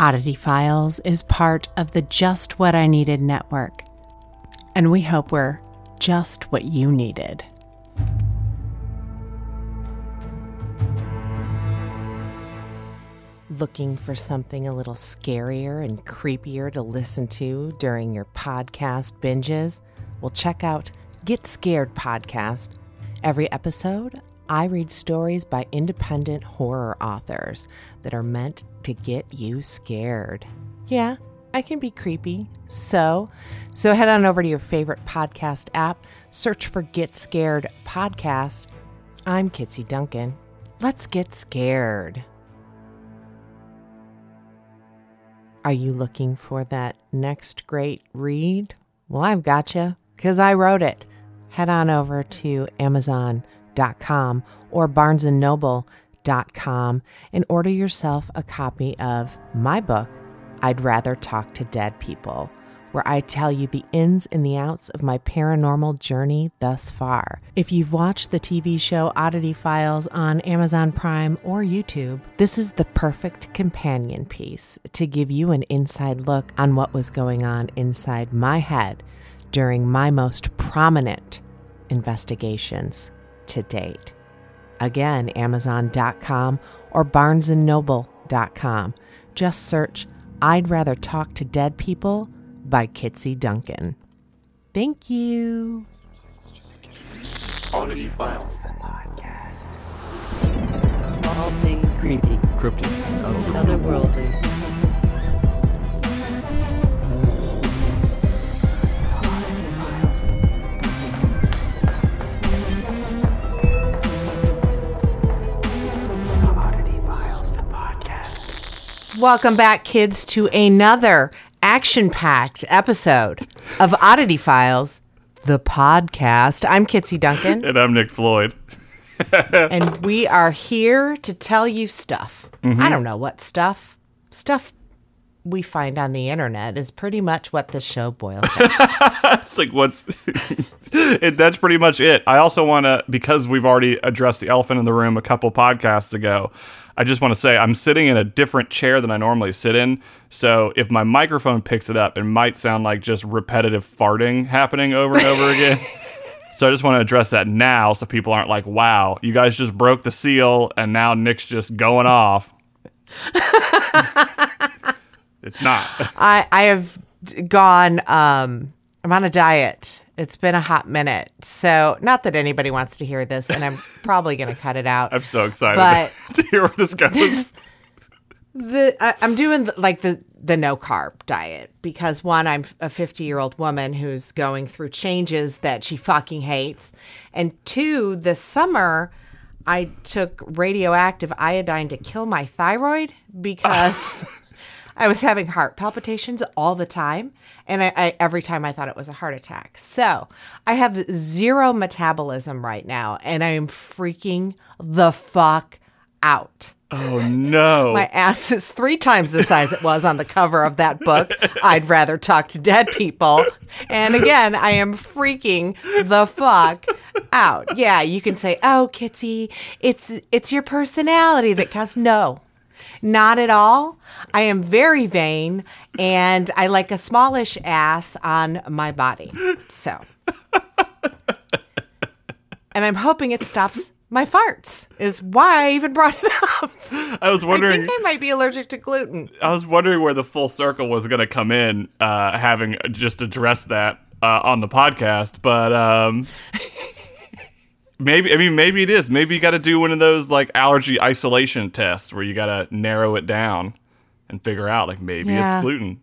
Oddity Files is part of the Just What I Needed network, and we hope we're just what you needed. Looking for something a little scarier and creepier to listen to during your podcast binges? Well, check out Get Scared Podcast. Every episode, I read stories by independent horror authors that are meant to get you scared. Yeah, I can be creepy. So, so head on over to your favorite podcast app, search for Get Scared Podcast. I'm Kitsy Duncan. Let's get scared. Are you looking for that next great read? Well, I've got you because I wrote it. Head on over to Amazon.com or BarnesandNoble.com and order yourself a copy of my book, I'd Rather Talk to Dead People, where I tell you the ins and the outs of my paranormal journey thus far. If you've watched the TV show Oddity Files on Amazon Prime or YouTube, this is the perfect companion piece to give you an inside look on what was going on inside my head during my most prominent investigations to date. Again, Amazon.com or BarnesandNoble.com. Just search I'd Rather Talk to Dead People by Kitsy Duncan. Thank you. Oddity Files. Podcast. All things creepy, Cryptid. otherworldly. Welcome back, kids, to another action packed episode of Oddity Files, the podcast. I'm Kitsy Duncan, And I'm Nick Floyd. and we are here to tell you stuff. I mm-hmm. don't know what stuff. Stuff we find on the internet is pretty much what this show boils down. It's like what's it, that's pretty much it. I also want to because we've already addressed the elephant in the room a couple podcasts ago. I just want to say I'm sitting in a different chair than I normally sit in. So if my microphone picks it up, it might sound like just repetitive farting happening over and over again. So I just want to address that now so people aren't like, wow, you guys just broke the seal and now Nick's just going off. It's not. I I have gone um I'm on a diet. It's been a hot minute. So, not that anybody wants to hear this and I'm probably going to cut it out. I'm so excited But- to hear where this goes. the I, I'm doing the, like the the no carb diet because one I'm a 50 year old woman who's going through changes that she fucking hates, and two this summer I took radioactive iodine to kill my thyroid because. I was having heart palpitations all the time, and I, I every time I thought it was a heart attack. So I have zero metabolism right now, and I am freaking the fuck out. Oh no. My ass is three times the size it was on the cover of that book. I'd rather talk to dead people. And again, I am freaking the fuck out. Yeah, you can say, "Oh, Kitsy, it's it's your personality that counts." No. Not at all. I am very vain and I like a smallish ass on my body. So. And I'm hoping it stops my farts, is why I even brought it up. I was wondering. I think I might be allergic to gluten. I was wondering where the full circle was going to come in uh having just addressed that uh, on the podcast, but um maybe I mean maybe it is. Maybe you got to do one of those like allergy isolation tests where you got to narrow it down and figure out like maybe Yeah. it's gluten.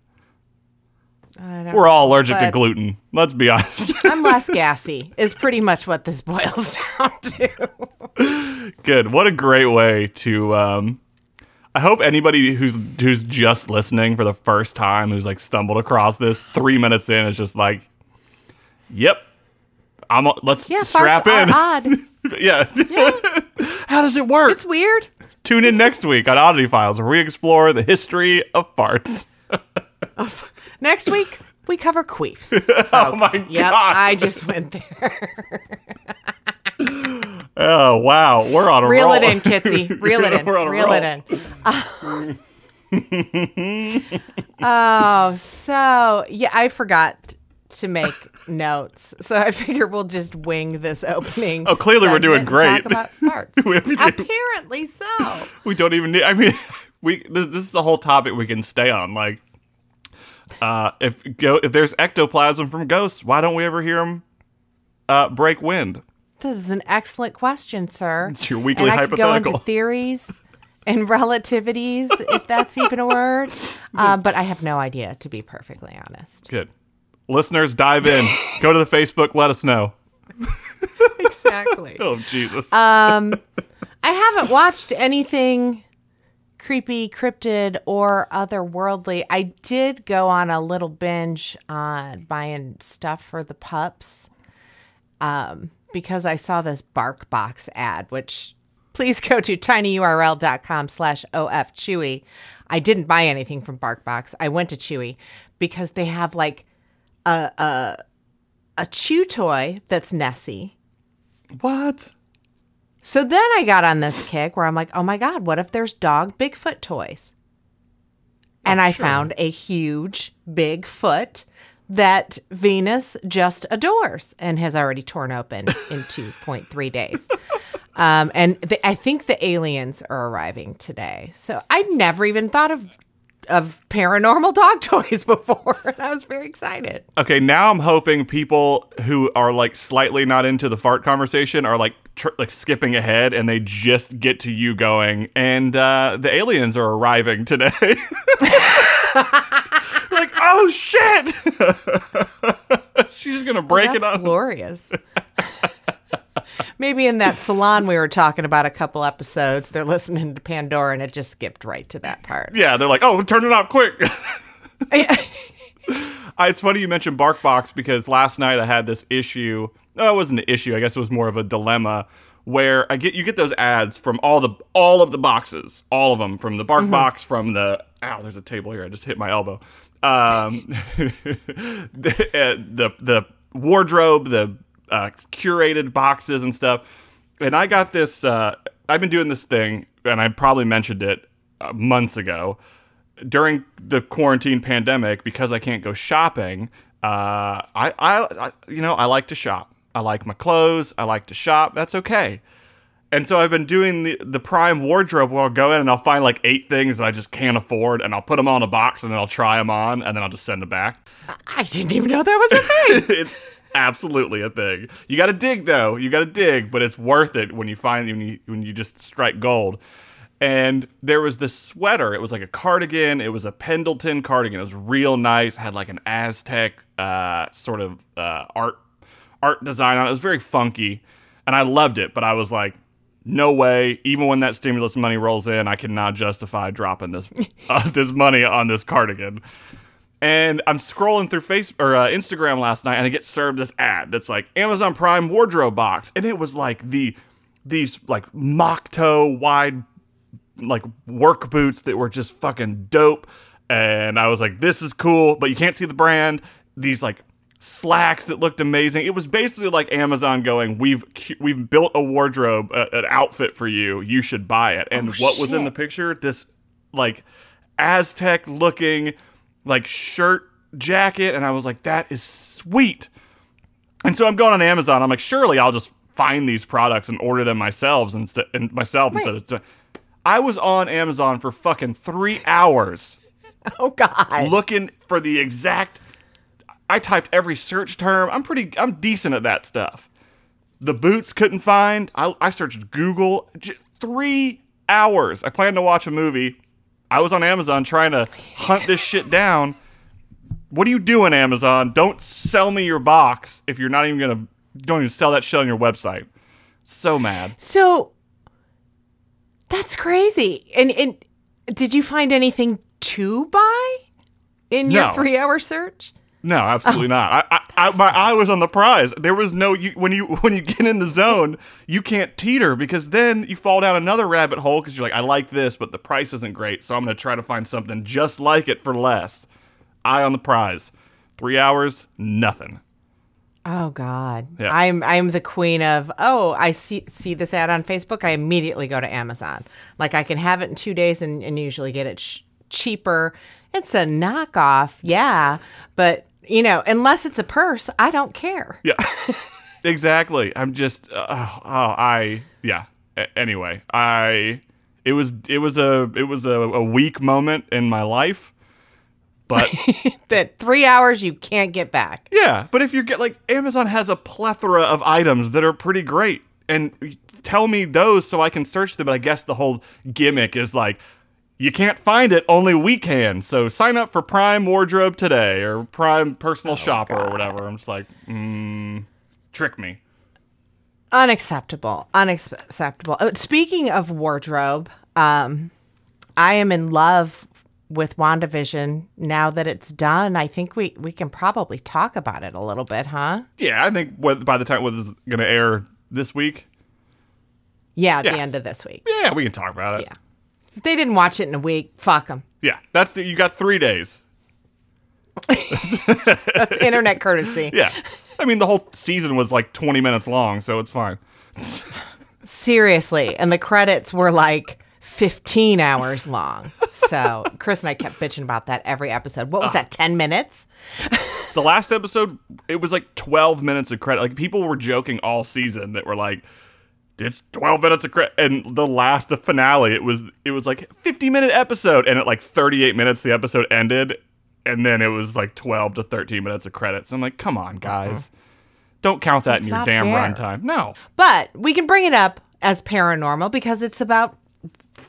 We're all allergic to gluten. Let's be honest. I'm less gassy, is pretty much what this boils down to. Good. What a great way to um I hope anybody who's who's just listening for the first time who's like stumbled across this 3 minutes in is just like yep. I'm let's Yeah, strap in. odd. yeah. How does it work? It's weird. Tune in next week on Oddity Files where we explore the history of farts. Next week, we cover queefs. Oh my Yep, god. I just went there. oh wow, we're on a Reel roll. it in, Kitsy. Reel it in. We're on a Reel roll. it in. oh, so yeah, I forgot to make notes, so I figure we'll just wing this opening. Oh, clearly we're doing great. Talk about farts. We-. Apparently so. we don't even need. I mean, we this, this is a whole topic we can stay on. Like, uh, if go if there's ectoplasm from ghosts, why don't we ever hear them uh, break wind? This is an excellent question, sir. It's your weekly and I could go into hypothetical. theories and relativities, if that's even a word. Um, but I have no idea, to be perfectly honest. Good. Listeners, dive in. Go to the Facebook. Let us know. Exactly. Oh Jesus. Um, I haven't watched anything creepy, cryptid, or otherworldly. I did go on a little binge on buying stuff for the pups um, because I saw this BarkBox ad, which please go to tinyurl.com slash ofchewy. I didn't buy anything from BarkBox. I went to Chewy because they have like a a, a chew toy that's Nessie. what? So then I got on this kick where I'm like, oh my God, what if there's dog Bigfoot toys? And I found a huge Bigfoot that Venus just adores and has already torn open in 2.3 days. Um, and the, I think the aliens are arriving today. So I never even thought of of paranormal dog toys before. And I was very excited. Okay, now I'm hoping people who are like slightly not into the fart conversation are like tr- like skipping ahead and they just get to you going and uh, the aliens are arriving today. like, oh shit! She's gonna break it That's on. glorious. Maybe in that salon we were talking about a couple episodes, they're listening to Pandora and it just skipped right to that part. Yeah, they're like, oh, turn it off quick. It's funny you mentioned BarkBox because last night I had this issue. No, it wasn't an issue. I guess it was more of a dilemma where I get you get those ads from all the all of the boxes, all of them from the BarkBox, from the ow, there's a table here. I just hit my elbow. Um, the, uh, the the wardrobe, the uh, curated boxes and stuff. And I got this. Uh, I've been doing this thing, and I probably mentioned it uh, months ago during the quarantine pandemic because I can't go shopping. Uh, I, I, I, you know, I like to shop. I like my clothes. I like to shop. That's okay. And so I've been doing the, the Prime wardrobe where I'll go in and I'll find like eight things that I just can't afford and I'll put them on a box and then I'll try them on and then I'll just send them back. I didn't even know that was a thing. it's absolutely a thing. You got to dig though. You got to dig, but it's worth it when you find when you when you just strike gold. And there was this sweater. It was like a cardigan. It was a Pendleton cardigan. It was real nice. Had like an Aztec uh, sort of uh, art art design on it. It was very funky, and I loved it. But I was like, no way. Even when that stimulus money rolls in, I cannot justify dropping this uh, this money on this cardigan. And I'm scrolling through Facebook or uh, Instagram last night, and I get served this ad that's like Amazon Prime wardrobe box, and it was like the these like mock toe wide like work boots that were just fucking dope. And I was like, this is cool, but you can't see the brand. These like slacks that looked amazing. It was basically like Amazon going, we've we've built a wardrobe, uh, an outfit for you. You should buy it. And what was in the picture? This like Aztec looking like shirt jacket, and I was like, that is sweet. And so I'm going on Amazon. I'm like, surely I'll just find these products and order them myself instead and myself instead of. I was on Amazon for fucking three hours Oh God. looking for the exact. I typed every search term. I'm pretty. I'm decent at that stuff. The boots couldn't find. I, I searched Google. J- three hours. I planned to watch a movie. I was on Amazon trying to hunt this shit down. What are you doing, Amazon? Don't sell me your box if you're not even gonna. Don't even sell that shit on your website. So mad. So that's crazy. And and did you find anything to buy in your No. three hour search? No, absolutely oh. not. I, I, I, my eye was on the prize. There was no you, when you when you get in the zone, you can't teeter because then you fall down another rabbit hole because you're like, I like this, but the price isn't great, so I'm gonna try to find something just like it for less. Eye on the prize. Three hours, nothing. Oh God. Yeah. I'm I'm the queen of oh I see see this ad on Facebook I immediately go to Amazon like I can have it in two days and, and usually get it sh- cheaper. It's a knockoff, yeah, but you know, unless it's a purse, I don't care. Yeah, exactly. I'm just, uh, oh, I, yeah. A- anyway, I, it was, it was a, it was a, a weak moment in my life, but That three hours you can't get back. yeah. But if you get like Amazon has a plethora of items that are pretty great, and tell me those so I can search them. But I guess the whole gimmick is like. You can't find it, only we can. So sign up for Prime Wardrobe today or Prime Personal Shopper or whatever. I'm just like, mm, trick me. Unacceptable. Unacceptable. Uh, Speaking of wardrobe, um, I am in love with WandaVision now that it's done. I think we, we can probably talk about it a little bit, huh? Yeah, I think by the time this is going to air this week, Yeah, at Yeah. the end of this week. yeah, we can talk about it. Yeah. If they didn't watch it in a week, fuck them. Yeah, that's the, you got three days. That's internet courtesy. Yeah, I mean the whole season was like 20 minutes long, so it's fine. Seriously. And the credits were like 15 hours long. So Chris and I kept bitching about that every episode. What was ah. that, 10 minutes? The last episode, it was like 12 minutes of credit. Like people were joking all season that were like, "It's 12 minutes of credit," and the last, the finale, it was it was like 50 minute episode, and at like 38 minutes, the episode ended, and then it was like 12 to 13 minutes of credits. I'm like, come on, guys. Don't count that in your damn runtime. No. But we can bring it up as paranormal because it's about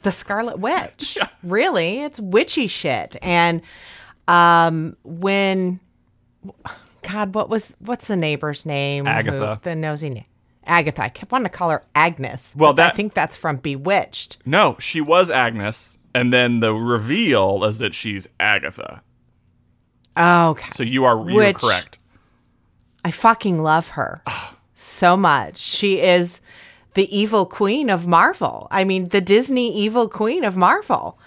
the Scarlet Witch. Really, it's witchy shit. And um, when God, what was what's the neighbor's name? Agatha. Who- the nosy name. Agatha. I kept wanting to call her Agnes. Well, but I think that's from Bewitched. No, she was Agnes, and then the reveal is that she's Agatha. Oh, okay. So you are you're Which- correct. I fucking love her so much. She is the evil queen of Marvel. I mean, the Disney evil queen of Marvel.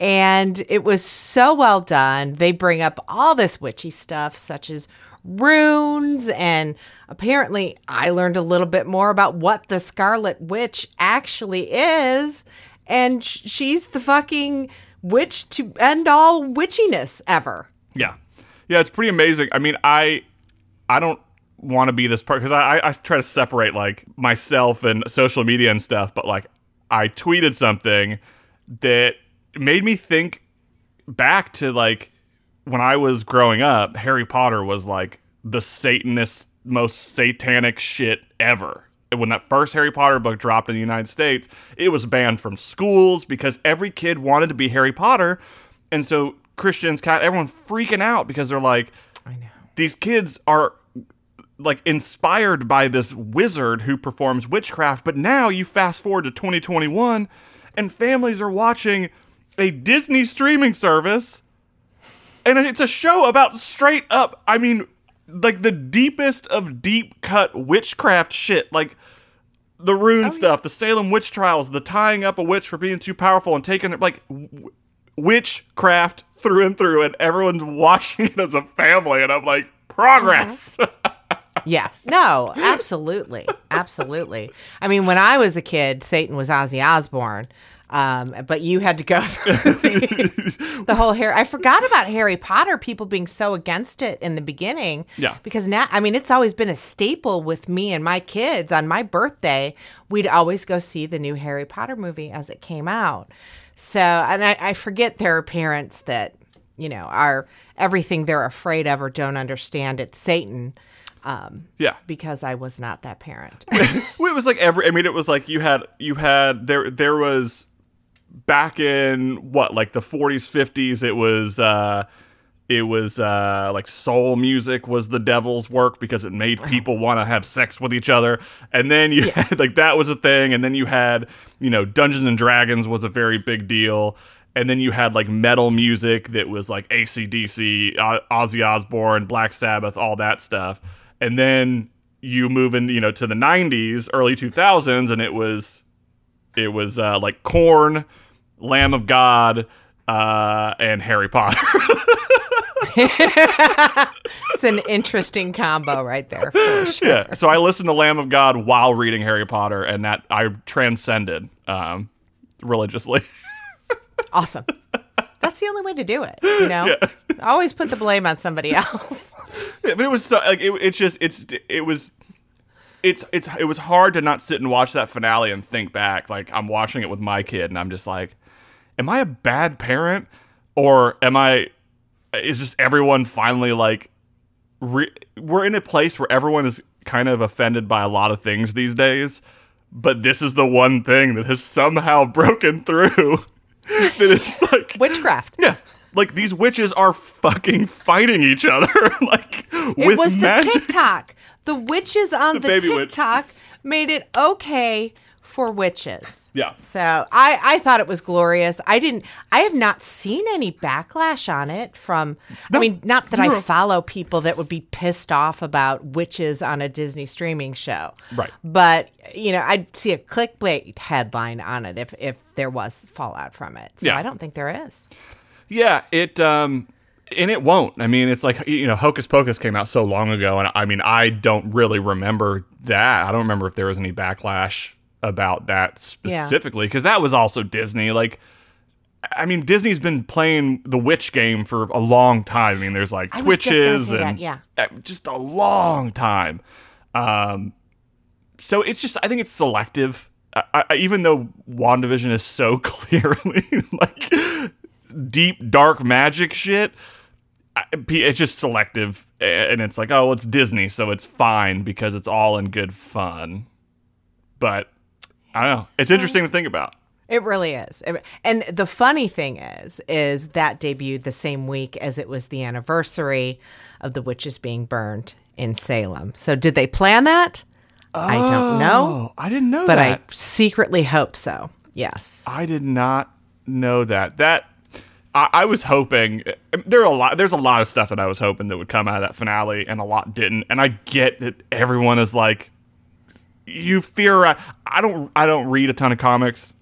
And it was so well done. They bring up all this witchy stuff, such as runes. And apparently, I learned a little bit more about what the Scarlet Witch actually is. And sh- she's the fucking witch to end all witchiness ever. Yeah, yeah, it's pretty amazing. I mean, I I don't want to be this part because I I try to separate like myself and social media and stuff, but like I tweeted something that made me think back to like when I was growing up. Harry Potter was like the Satanist, most satanic shit ever. When that first Harry Potter book dropped in the United States, it was banned from schools because every kid wanted to be Harry Potter, and so Christians, cat, everyone freaking out because they're like, I know. these kids are like inspired by this wizard who performs witchcraft. But now you fast forward to 2021 and families are watching a Disney streaming service and it's a show about straight up, I mean, like the deepest of deep cut witchcraft shit. Like, the rune oh, stuff, the Salem witch trials, the tying up a witch for being too powerful and taking their like w- witchcraft through and through, and everyone's watching it as a family, and I'm like, progress. Mm-hmm. Yes. No, absolutely. absolutely. I mean, when I was a kid, Satan was Ozzy Osbourne. Um, but you had to go through the, the whole Harry. I forgot about Harry Potter. People being so against it in the beginning. Yeah. Because now, I mean, it's always been a staple with me and my kids. On my birthday, we'd always go see the new Harry Potter movie as it came out. So, and I, I forget there are parents that you know are everything they're afraid of or don't understand. It's Satan yeah. because I was not that parent. Well, it was like every. I mean, it was like you had you had there there was back in what like the 40s 50s. It was uh it was uh like soul music was the devil's work because it made people want to have sex with each other. And then you had like that was a thing. And then you had you know Dungeons and Dragons was a very big deal. And then you had like metal music that was like ACDC, O- Ozzy Osbourne, Black Sabbath, all that stuff. And then you move in, you know, to the 90s, early 2000s, and it was it was uh, like Korn, Lamb of God, uh, and Harry Potter. it's an interesting combo right there. For sure. yeah. So I listened to Lamb of God while reading Harry Potter, and that I transcended um, religiously. Awesome. That's the only way to do it. You know, always put the blame on somebody else. Yeah, but it was so, like it, it's just it's it was it's it's it was hard to not sit and watch that finale and think back. Like I'm watching it with my kid and I'm just like am I a bad parent? Or am I is just everyone finally like re- we're in a place where everyone is kind of offended by a lot of things these days but this is the one thing that has somehow broken through. That it's like Witchcraft. yeah like these witches are fucking fighting each other. Like It was the magic. TikTok. The witches on the, witch. TikTok made it okay for witches. Yeah. So I, I thought it was glorious. I didn't I have not seen any backlash on it from I mean, not that I follow people that would be pissed off about witches on a Disney streaming show. Right. But you know, I'd see a clickbait headline on it if if there was fallout from it. So Yeah. I don't think there is. Yeah, it um and it won't. I mean, it's like you know, Hocus Pocus came out so long ago and I mean, I don't really remember that. I don't remember if there was any backlash about that specifically because that was also Disney like I mean, Disney's been playing the witch game for a long time. I mean, there's like I was just gonna Twitches say that, and yeah. uh, just a long time. Um, so it's just I think it's selective. I, I, even though Wandavision is so clearly like deep dark magic shit, it's just selective, and it's like oh, it's Disney, so it's fine because it's all in good fun. But I don't know. It's interesting to think about. It really is. And the funny thing is, is that debuted the same week as it was the anniversary of the witches being burned in Salem. So did they plan that? I don't know, Oh, I didn't know but that. I secretly hope so. Yes. I did not know that. That I, I was hoping there are a lot. There's a lot of stuff that I was hoping that would come out of that finale, and a lot didn't. And I get that everyone is like, you theorize. I don't. I don't read a ton of comics.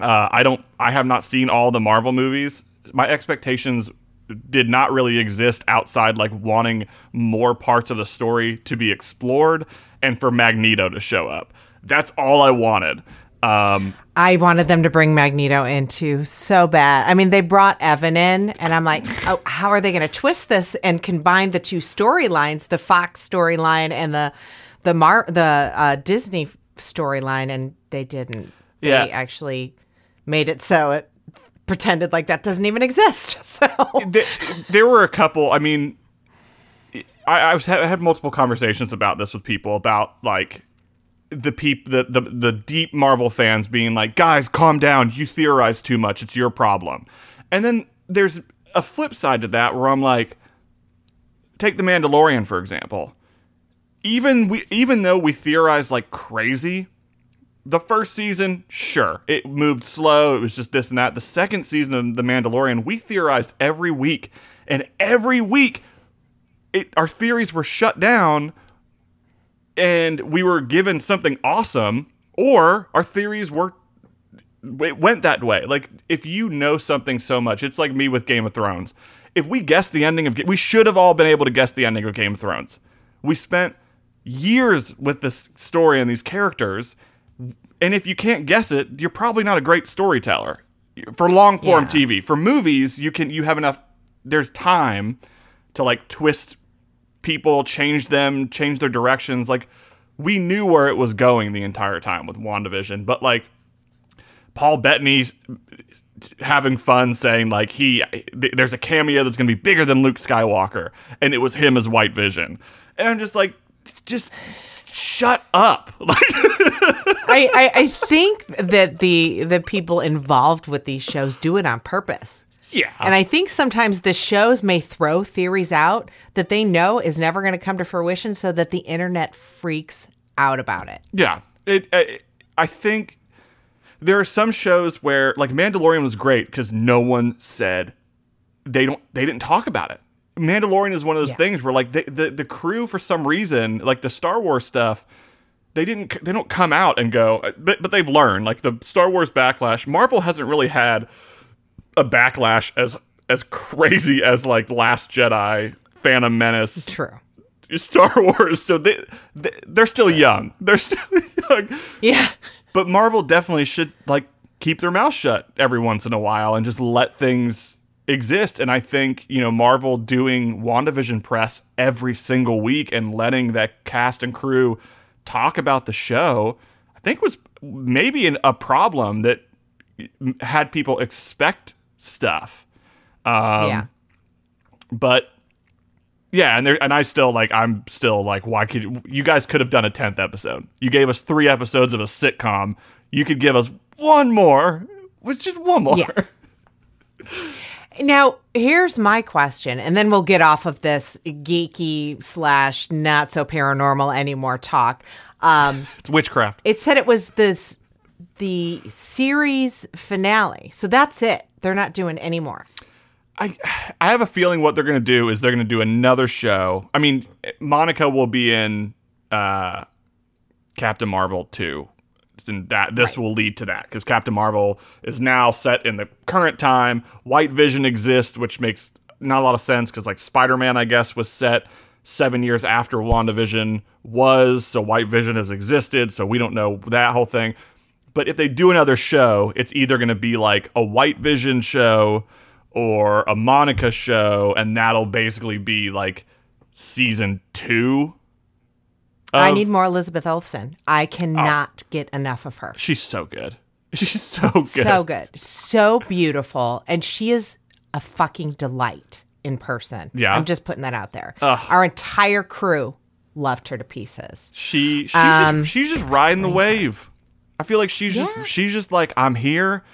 Uh, I don't. I have not seen all the Marvel movies. My expectations did not really exist outside like wanting more parts of the story to be explored and for Magneto to show up. That's all I wanted. Um, I wanted them to bring Magneto in too so bad. I mean, they brought Evan in, and I'm like, oh, how are they going to twist this and combine the two storylines, the Fox storyline and the the Mar the uh, Disney storyline? And they didn't. They Yeah. actually made it so it pretended like that doesn't even exist. So there, there were a couple. I mean, I, I was I had multiple conversations about this with people about like the peop the, the the deep Marvel fans being like, guys, calm down. You theorize too much. It's your problem. And then there's a flip side to that where I'm like, take the Mandalorian for example. Even we even though we theorize like crazy, the first season, sure, it moved slow. It was just this and that. The second season of The Mandalorian, we theorized every week, and every week, it, our theories were shut down, and we were given something awesome, or our theories were it went that way. Like if you know something so much, it's like me with Game of Thrones. If we guessed the ending of, we should have all been able to guess the ending of Game of Thrones. We spent years with this story and these characters, and if you can't guess it, you're probably not a great storyteller. For long form Yeah. TV, for movies, you can you have enough. There's time to like twist people, changed them, changed their directions. Like we knew where it was going the entire time with WandaVision, but like Paul Bettany having fun saying like he th- there's a cameo that's going to be bigger than Luke Skywalker and it was him as White Vision. And I'm just like just shut up. I, I, I think that the the people involved with these shows do it on purpose. Yeah. And I think sometimes the shows may throw theories out that they know is never going to come to fruition so that the internet freaks out about it. Yeah, it. I, I think there are some shows where, like Mandalorian, was great because no one said they don't. They didn't talk about it. Mandalorian is one of those Yeah. things where, like, they, the the crew for some reason, like the Star Wars stuff, they didn't. They don't come out and go, uh, but but they've learned. Like the Star Wars backlash, Marvel hasn't really had a backlash as as crazy as like Last Jedi, Phantom Menace, True. Star Wars. So they, they they're still young. They're still young. Yeah. But Marvel definitely should like keep their mouth shut every once in a while and just let things exist. And I think, you know, Marvel doing WandaVision press every single week and letting that cast and crew talk about the show, I think was maybe an, a problem that had people expect stuff. Um, yeah. But yeah, and there, and I still like I'm still like, why could you, guys could have done a tenth episode? You gave us three episodes of a sitcom. You could give us one more, which is one more. Yeah. Now, here's my question, and then we'll get off of this geeky slash not so paranormal anymore talk. Um, It's witchcraft. it said it was this the series finale, so that's it. They're not doing anymore. I I have a feeling what they're gonna do is they're gonna do another show. I mean, Monica will be in uh, Captain Marvel two, and that this will lead to that because Captain Marvel is now set in the current time. White Vision exists, which makes not a lot of sense because like Spider Man, I guess, was set seven years after WandaVision was, so White Vision has existed, so we don't know that whole thing. But if they do another show, it's either going to be like a White Vision show or a Monica show, and that'll basically be like season two. I need more Elizabeth Olsen. I cannot get enough of her. She's so good. She's so good. So good, so beautiful, and she is a fucking delight in person. Yeah? I'm just putting that out there. Our entire crew loved her to pieces. She she's Um, just she's just riding the wave. I feel like she's Yeah. just she's just like I'm here.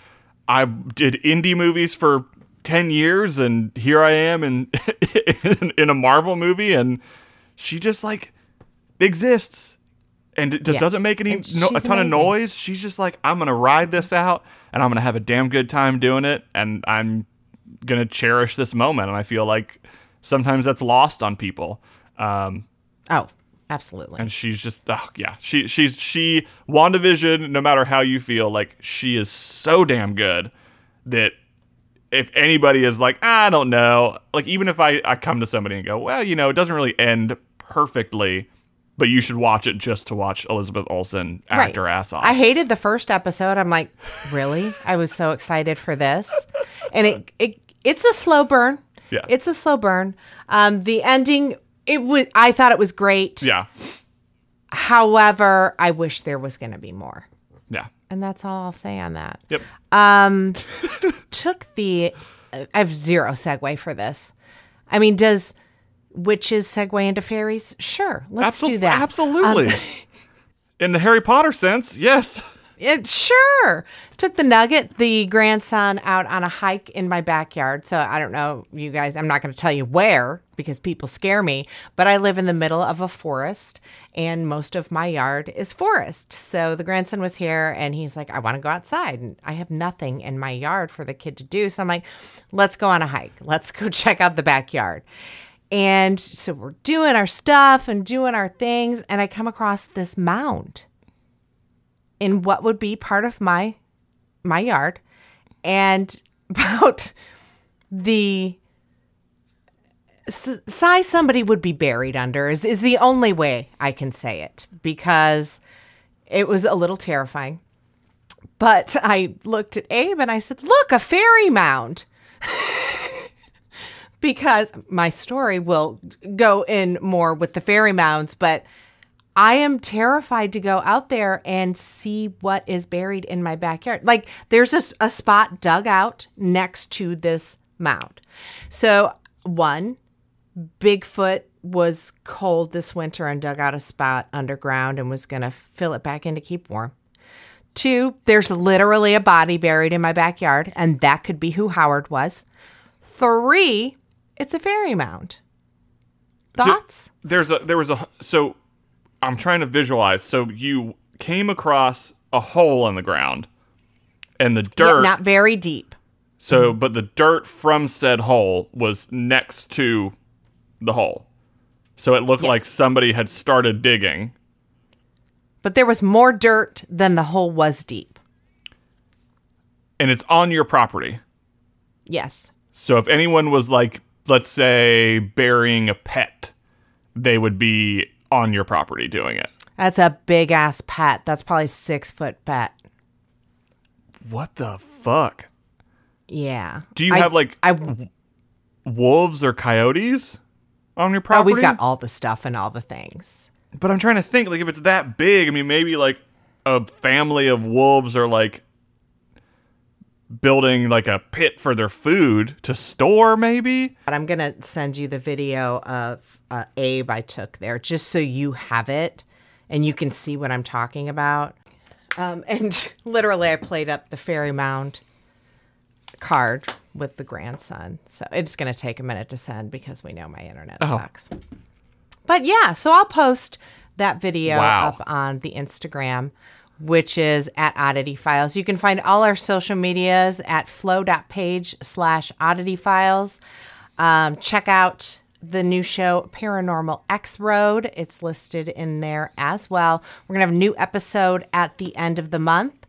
I did indie movies for ten years, and here I am in in a Marvel movie, and she just like exists, and it just Yeah. doesn't make any no, a ton amazing. of noise. She's just like I'm gonna ride this out, and I'm gonna have a damn good time doing it, and I'm gonna cherish this moment. And I feel like sometimes that's lost on people. Um, Oh, absolutely. and she's just oh yeah she she's she wandavision no matter how you feel like she is so damn good that if anybody is like i don't know like even if i i come to somebody and go well you know it doesn't really end perfectly but you should watch it just to watch elizabeth olsen act her ass off I hated the first episode. I'm like, really? I was so excited for this, and it it it's a slow burn. Yeah. it's a slow burn. Um, the ending, it was. I thought it was great. yeah However, I wish there was going to be more, yeah and that's all I'll say on that. yep Um Took the. I have zero segue for this. I mean, does witches segue into fairies? Sure, let's Absol- do that. Um, absolutely in the harry potter sense yes It sure took the nugget, the grandson, out on a hike in my backyard. So I don't know, you guys. I'm not going to tell you where because people scare me. But I live in the middle of a forest, and most of my yard is forest. So the grandson was here, and he's like, "I want to go outside." And I have nothing in my yard for the kid to do. So I'm like, "Let's go on a hike. Let's go check out the backyard." And so we're doing our stuff and doing our things, and I come across this mound in what would be part of my my yard and about the size somebody would be buried under is, is the only way I can say it because it was a little terrifying. But I looked at Abe and I said, Look, a fairy mound. because my story will go in more with the fairy mounds, but I am terrified to go out there and see what is buried in my backyard. Like there's a spot dug out next to this mound. So, one, Bigfoot was cold this winter and dug out a spot underground and was going to fill it back in to keep warm. Two, there's literally a body buried in my backyard, and that could be who Howard was. Three, it's a fairy mound. Thoughts? there's a there was a so I'm trying to visualize. So you came across a hole in the ground, and the Yeah, dirt. not very deep. so, but the dirt from said hole was next to the hole, so it looked like somebody had started digging. But there was more dirt than the hole was deep. And it's on your property. Yes. So if anyone was like, let's say, burying a pet, they would be on your property doing it. That's a big ass pet. That's probably six foot pet. What the fuck? Yeah. Do you I- have like I wolves or coyotes on your oh, property? we've got all the stuff and all the things. But I'm trying to think, like, if it's that big, I mean, maybe like a family of wolves or like building like a pit for their food to store, maybe. But I'm gonna send you the video of uh, Abe I took there, just so you have it and you can see what I'm talking about. Um, and literally, I played up the fairy mound card with the grandson. So it's gonna take a minute to send because we know my internet sucks. But yeah, so I'll post that video Wow. up on the Instagram, which is at Oddity Files. You can find all our social medias at flow.page slash oddity files. Um, check out the new show, Paranormal X Road. It's listed in there as well. We're going to have a new episode at the end of the month.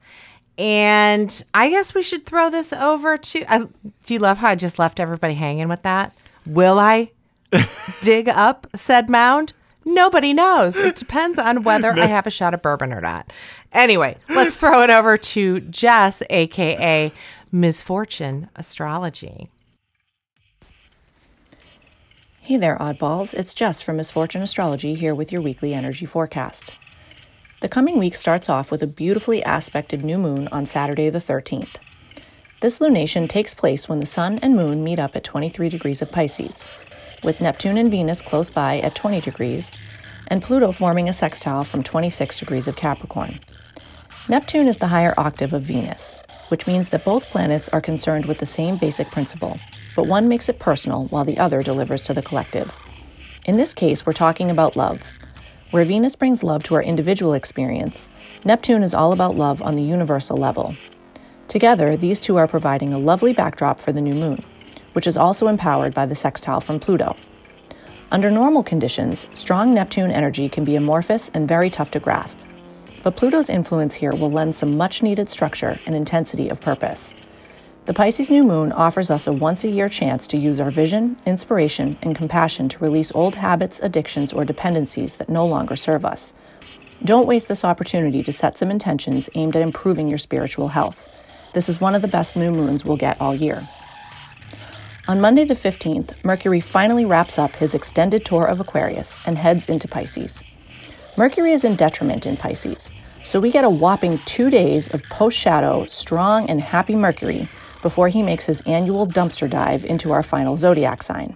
And I guess we should throw this over to. Do you love how I just left everybody hanging with that? Will I dig up said mound? Nobody knows. It depends on whether I have a shot of bourbon or not. Anyway, let's throw it over to Jess, aka Misfortune Astrology. Hey there, oddballs. It's Jess from Misfortune Astrology here with your weekly energy forecast. The coming week starts off with a beautifully aspected new moon on Saturday the 13th. This lunation takes place when the Sun and Moon meet up at 23 degrees of Pisces, with Neptune and Venus close by at 20 degrees, and Pluto forming a sextile from 26 degrees of Capricorn. Neptune is the higher octave of Venus, which means that both planets are concerned with the same basic principle, but one makes it personal while the other delivers to the collective. In this case, we're talking about love. Where Venus brings love to our individual experience, Neptune is all about love on the universal level. Together, these two are providing a lovely backdrop for the new moon, which is also empowered by the sextile from Pluto. Under normal conditions, strong Neptune energy can be amorphous and very tough to grasp. But Pluto's influence here will lend some much needed structure and intensity of purpose. The Pisces new moon offers us a once a year chance to use our vision, inspiration, and compassion to release old habits, addictions, or dependencies that no longer serve us. Don't waste this opportunity to set some intentions aimed at improving your spiritual health. This is one of the best new moons we'll get all year. On Monday the 15th, Mercury finally wraps up his extended tour of Aquarius and heads into Pisces. Mercury is in detriment in Pisces, so we get a whopping two days of post shadow, strong and happy Mercury before he makes his annual dumpster dive into our final zodiac sign.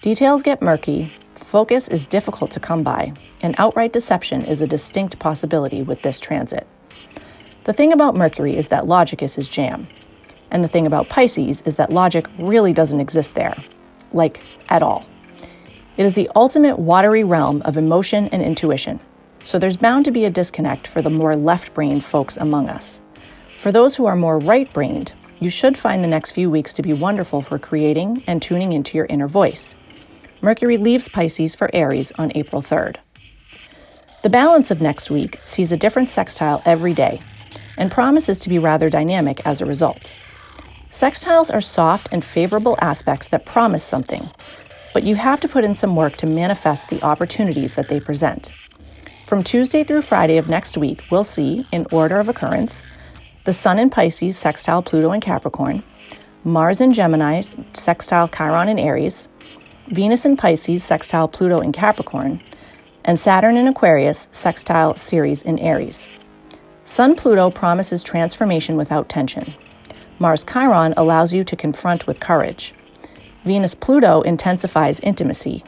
Details get murky, focus is difficult to come by, and outright deception is a distinct possibility with this transit. The thing about Mercury is that logic is his jam. And the thing about Pisces is that logic really doesn't exist there. Like, at all. It is the ultimate watery realm of emotion and intuition. So there's bound to be a disconnect for the more left brained folks among us. For those who are more right brained, you should find the next few weeks to be wonderful for creating and tuning into your inner voice. Mercury leaves Pisces for Aries on April 3rd. The balance of next week sees a different sextile every day and promises to be rather dynamic as a result. Sextiles are soft and favorable aspects that promise something, but you have to put in some work to manifest the opportunities that they present. From Tuesday through Friday of next week, we'll see, in order of occurrence, the Sun in Pisces sextile Pluto in Capricorn, Mars in Gemini sextile Chiron in Aries, Venus in Pisces sextile Pluto in Capricorn, and Saturn in Aquarius sextile Ceres in Aries. Sun Pluto promises transformation without tension. Mars Chiron allows you to confront with courage. Venus Pluto intensifies intimacy.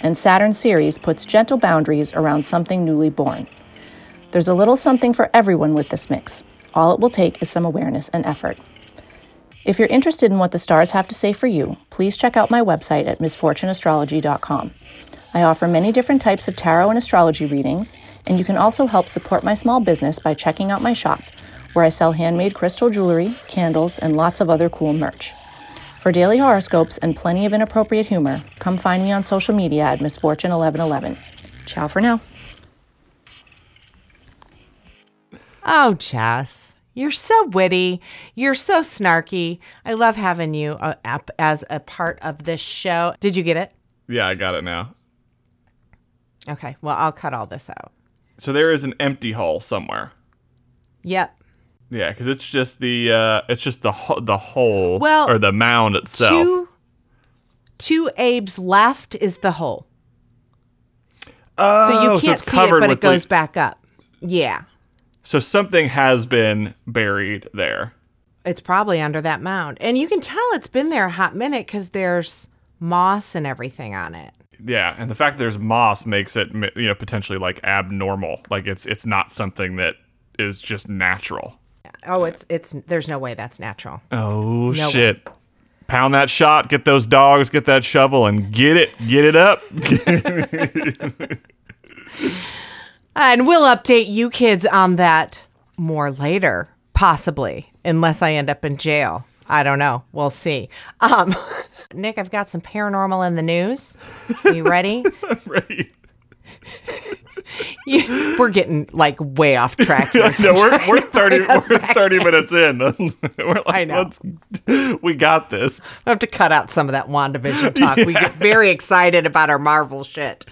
And Saturn Ceres puts gentle boundaries around something newly born. There's a little something for everyone with this mix. All it will take is some awareness and effort. If you're interested in what the stars have to say for you, please check out my website at misfortuneastrology.com. I offer many different types of tarot and astrology readings, and you can also help support my small business by checking out my shop, where I sell handmade crystal jewelry, candles, and lots of other cool merch. For daily horoscopes and plenty of inappropriate humor, come find me on social media at misfortune1111. Ciao for now. Oh, Jess, you're so witty. You're so snarky. I love having you uh, up as a part of this show. Did you get it? Yeah, I got it now. Okay. Well, I'll cut all this out. So there is an empty hole somewhere. Yep. Yeah, because it's just the uh, it's just the ho- the hole Well, or the mound itself. Two, two Abe's left is the hole. oh, So you can't it's see it, but it goes the- back up. Yeah. So something has been buried there. It's probably under that mound. And you can tell it's been there a hot minute because there's moss and everything on it. Yeah, and the fact that there's moss makes it you know potentially like abnormal. Like it's it's not something that is just natural. Oh, it's it's there's no way that's natural. Oh No shit. Pound that shot, get those dogs, get that shovel and get it, get it up. And we'll update you kids on that more later, possibly, unless I end up in jail. I don't know. We'll see. Um, Nick, I've got some paranormal in the news. Are you ready? right. We're getting like way off track here. so No, we're, we're 30 we're 30 in. minutes in. we're like, I know. let's we got this. We have to cut out some of that WandaVision talk. We get very excited about our Marvel shit.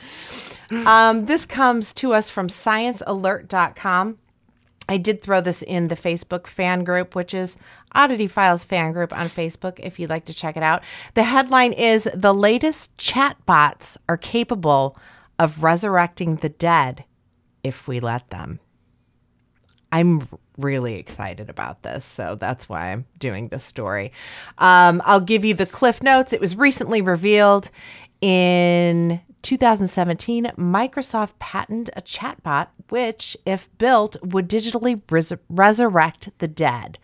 Um, this comes to us from sciencealert.com. I did throw this in the Facebook fan group, which is Oddity Files fan group on Facebook, if you'd like to check it out. The headline is The latest chatbots are capable of resurrecting the dead if we let them. I'm really excited about this, so that's why I'm doing this story. Um, I'll give you the cliff notes. It was recently revealed in 2017. Microsoft patented a chatbot which, if built, would digitally res- resurrect the dead.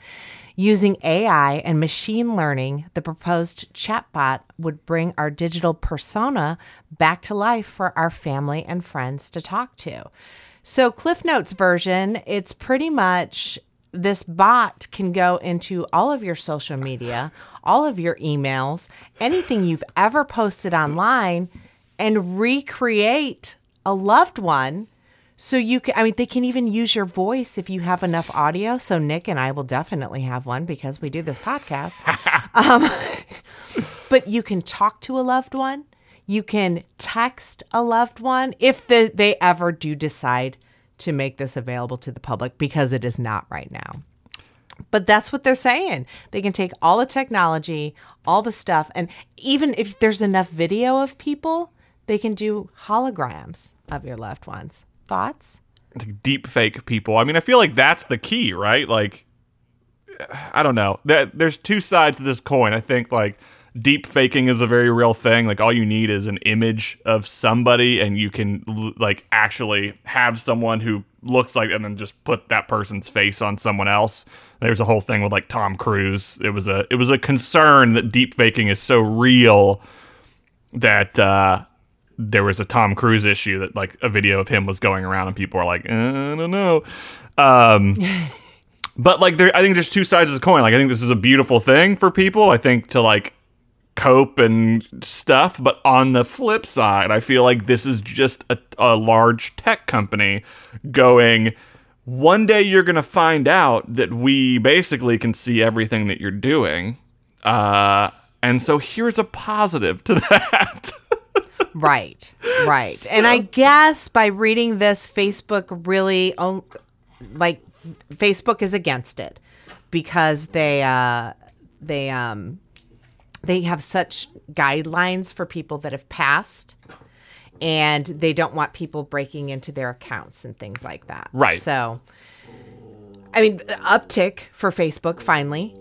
Using AI and machine learning, the proposed chatbot would bring our digital persona back to life for our family and friends to talk to. So, Cliff Notes version, it's pretty much this bot can go into all of your social media, all of your emails, anything you've ever posted online, and recreate a loved one. So you can, I mean, they can even use your voice if you have enough audio. So Nick and I will definitely have one because we do this podcast. um, but you can talk to a loved one. You can text a loved one if the, they ever do decide to make this available to the public because it is not right now. But that's what they're saying. They can take all the technology, all the stuff, and even if there's enough video of people, they can do holograms of your loved ones. Thoughts? Like deep fake people. I mean, I feel like that's the key, right? Like I don't know. There's two sides to this coin. I think like deep faking is a very real thing. Like all you need is an image of somebody and you can like actually have someone who looks like and then just put that person's face on someone else. There's a whole thing with like Tom Cruise. It was a it was a concern that deep faking is so real that uh there was a Tom Cruise issue that like a video of him was going around and people are like, "Uh, I don't know. Um but like there I think there's two sides of the coin. Like I think this is a beautiful thing for people. I think to like cope and stuff, but on the flip side, I feel like this is just a, a large tech company going one day you're going to find out that we basically can see everything that you're doing. Uh and so here's a positive to that. Right, right. and I guess by reading this, Facebook really, like, Facebook is against it because they, uh, they, um, they have such guidelines for people that have passed and they don't want people breaking into their accounts and things like that. Right. So, I mean, uptick for Facebook finally,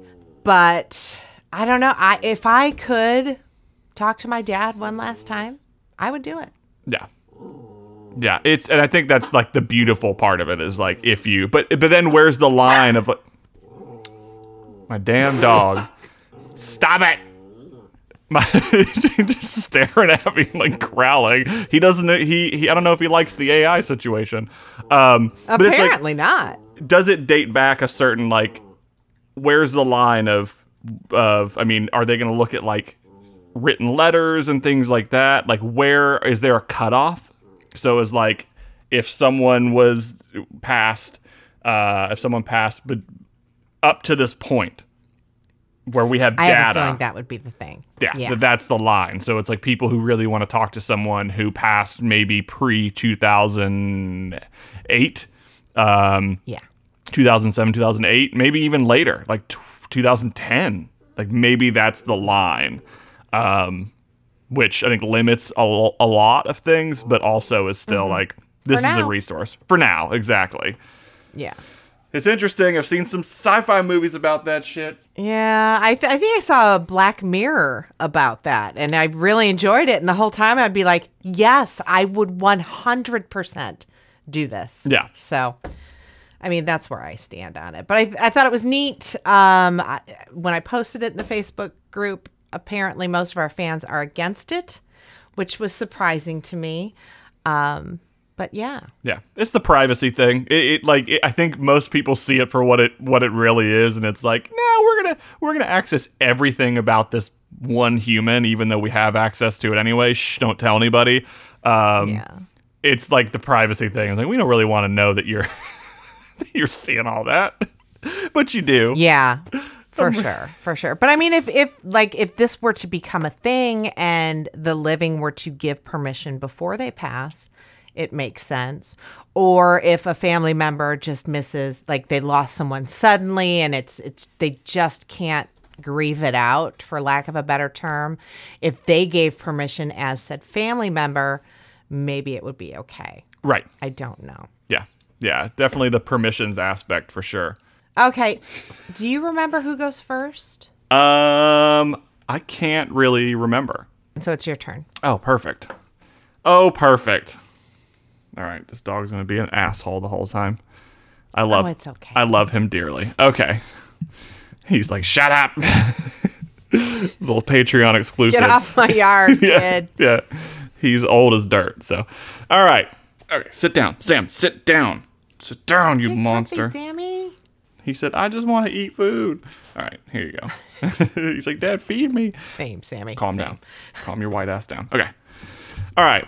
but I don't know. I if I could talk to my dad one last time, I would do it. Yeah. Yeah, it's and I think that's like the beautiful part of it is like if you but but then where's the line of like my damn dog. Stop it. My just staring at me like growling. He doesn't he, he I don't know if he likes the AI situation. Um but it's like Apparently not. does it date back a certain like where's the line of of I mean, are they going to look at like written letters and things like that? Like where is there a cutoff? So is like if someone was passed uh if someone passed but up to this point where we have I data have a feeling that would be the thing. yeah, Yeah. that that's the line. So it's like people who really want to talk to someone who passed maybe pre 2008 um yeah. 2007, 2008, maybe even later, like t- 2010. Like maybe that's the line, um, which I think limits a, a lot of things, but also is still like this is a resource for now. Exactly. Yeah. It's interesting. I've seen some sci-fi movies about that shit. Yeah, I, th- I think I saw a Black Mirror about that, and I really enjoyed it. And the whole time I'd be like, yes, I would 100% do this. Yeah. So, I mean, that's where I stand on it. But I, I thought it was neat. Um, I, when I posted it in the Facebook group, apparently most of our fans are against it, which was surprising to me. Um, but yeah. Yeah, it's the privacy thing. It, it like it, I think most people see it for what it what it really is, and it's like, no, we're gonna we're gonna access everything about this one human, even though we have access to it anyway. Shh, don't tell anybody. Um, Yeah. It's like the privacy thing. It's like we don't really want to know that you're that you're seeing all that, but you do. Yeah. For sure, for sure. But I mean if if like if this were to become a thing and the living were to give permission before they pass, it makes sense. Or if a family member just misses like they lost someone suddenly and it's it's they just can't grieve it out for lack of a better term, if they gave permission as said family member, maybe it would be okay. Right. I don't know. Yeah. Yeah. Definitely the permissions aspect for sure. Okay. Do you remember who goes first? Um, I can't really remember. So it's your turn. Oh, perfect. Oh, perfect. All right, this dog's gonna be an asshole the whole time. I love. Oh, it's okay. I love him dearly. Okay. He's like, shut up. Little Patreon exclusive. Get off my yard, yeah, kid. yeah. He's old as dirt. So, all right. Okay, sit down, Sam. Sit down. Sit down, you monster. Sammy. He said, "I just want to eat food." All right, here you go. He's like, "Dad, feed me." Same, Sammy. Calm Same. down. Calm your white ass down. Okay. All right.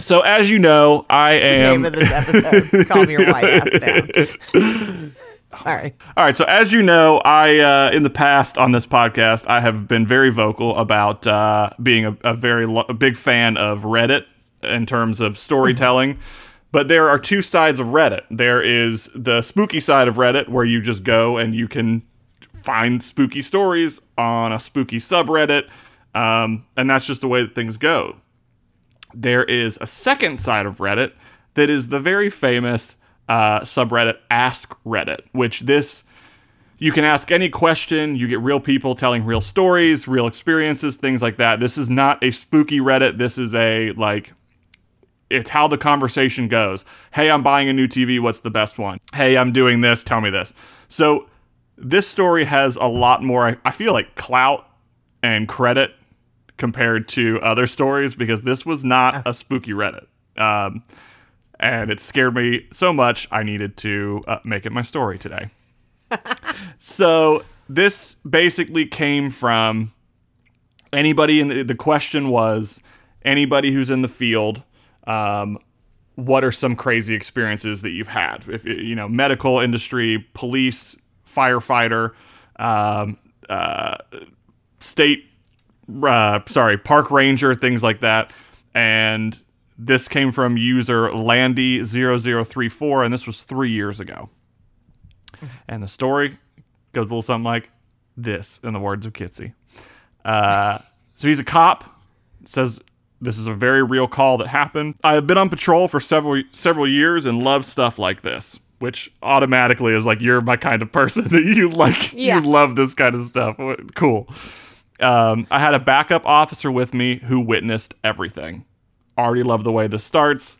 So as you know, I am Name of this episode. Calm your white ass down. Sorry. All right, so as you know, I uh, in the past on this podcast, I have been very vocal about uh, being a, a very lo- a big fan of Reddit in terms of storytelling. But there are two sides of Reddit. There is the spooky side of Reddit, where you just go and you can find spooky stories on a spooky subreddit, um, and that's just the way that things go. There is a second side of Reddit that is the very famous uh, subreddit Ask Reddit, which this you can ask any question. You get real people telling real stories, real experiences, things like that. This is not a spooky Reddit. This is a like it's how the conversation goes. Hey, I'm buying a new TV. What's the best one? Hey, I'm doing this. Tell me this. So this story has a lot more. I- feel like clout and credit compared to other stories because this was not a spooky Reddit. Um, and it scared me so much I needed to uh, make it my story today. so this basically came from anybody in the, the question was anybody who's in the field um, what are some crazy experiences that you've had? If you know medical industry police firefighter um, uh, state uh, sorry park ranger things like that. And this came from user landy0034 and this was three years ago. And the story goes a little something like this in the words of kitsy. Uh, so he's a cop says this is a very real call that happened. I have been on patrol for several several years and love stuff like this, which automatically is like you're my kind of person that you like. Yeah. You love this kind of stuff. Cool. Um, I had a backup officer with me who witnessed everything. Already love the way this starts.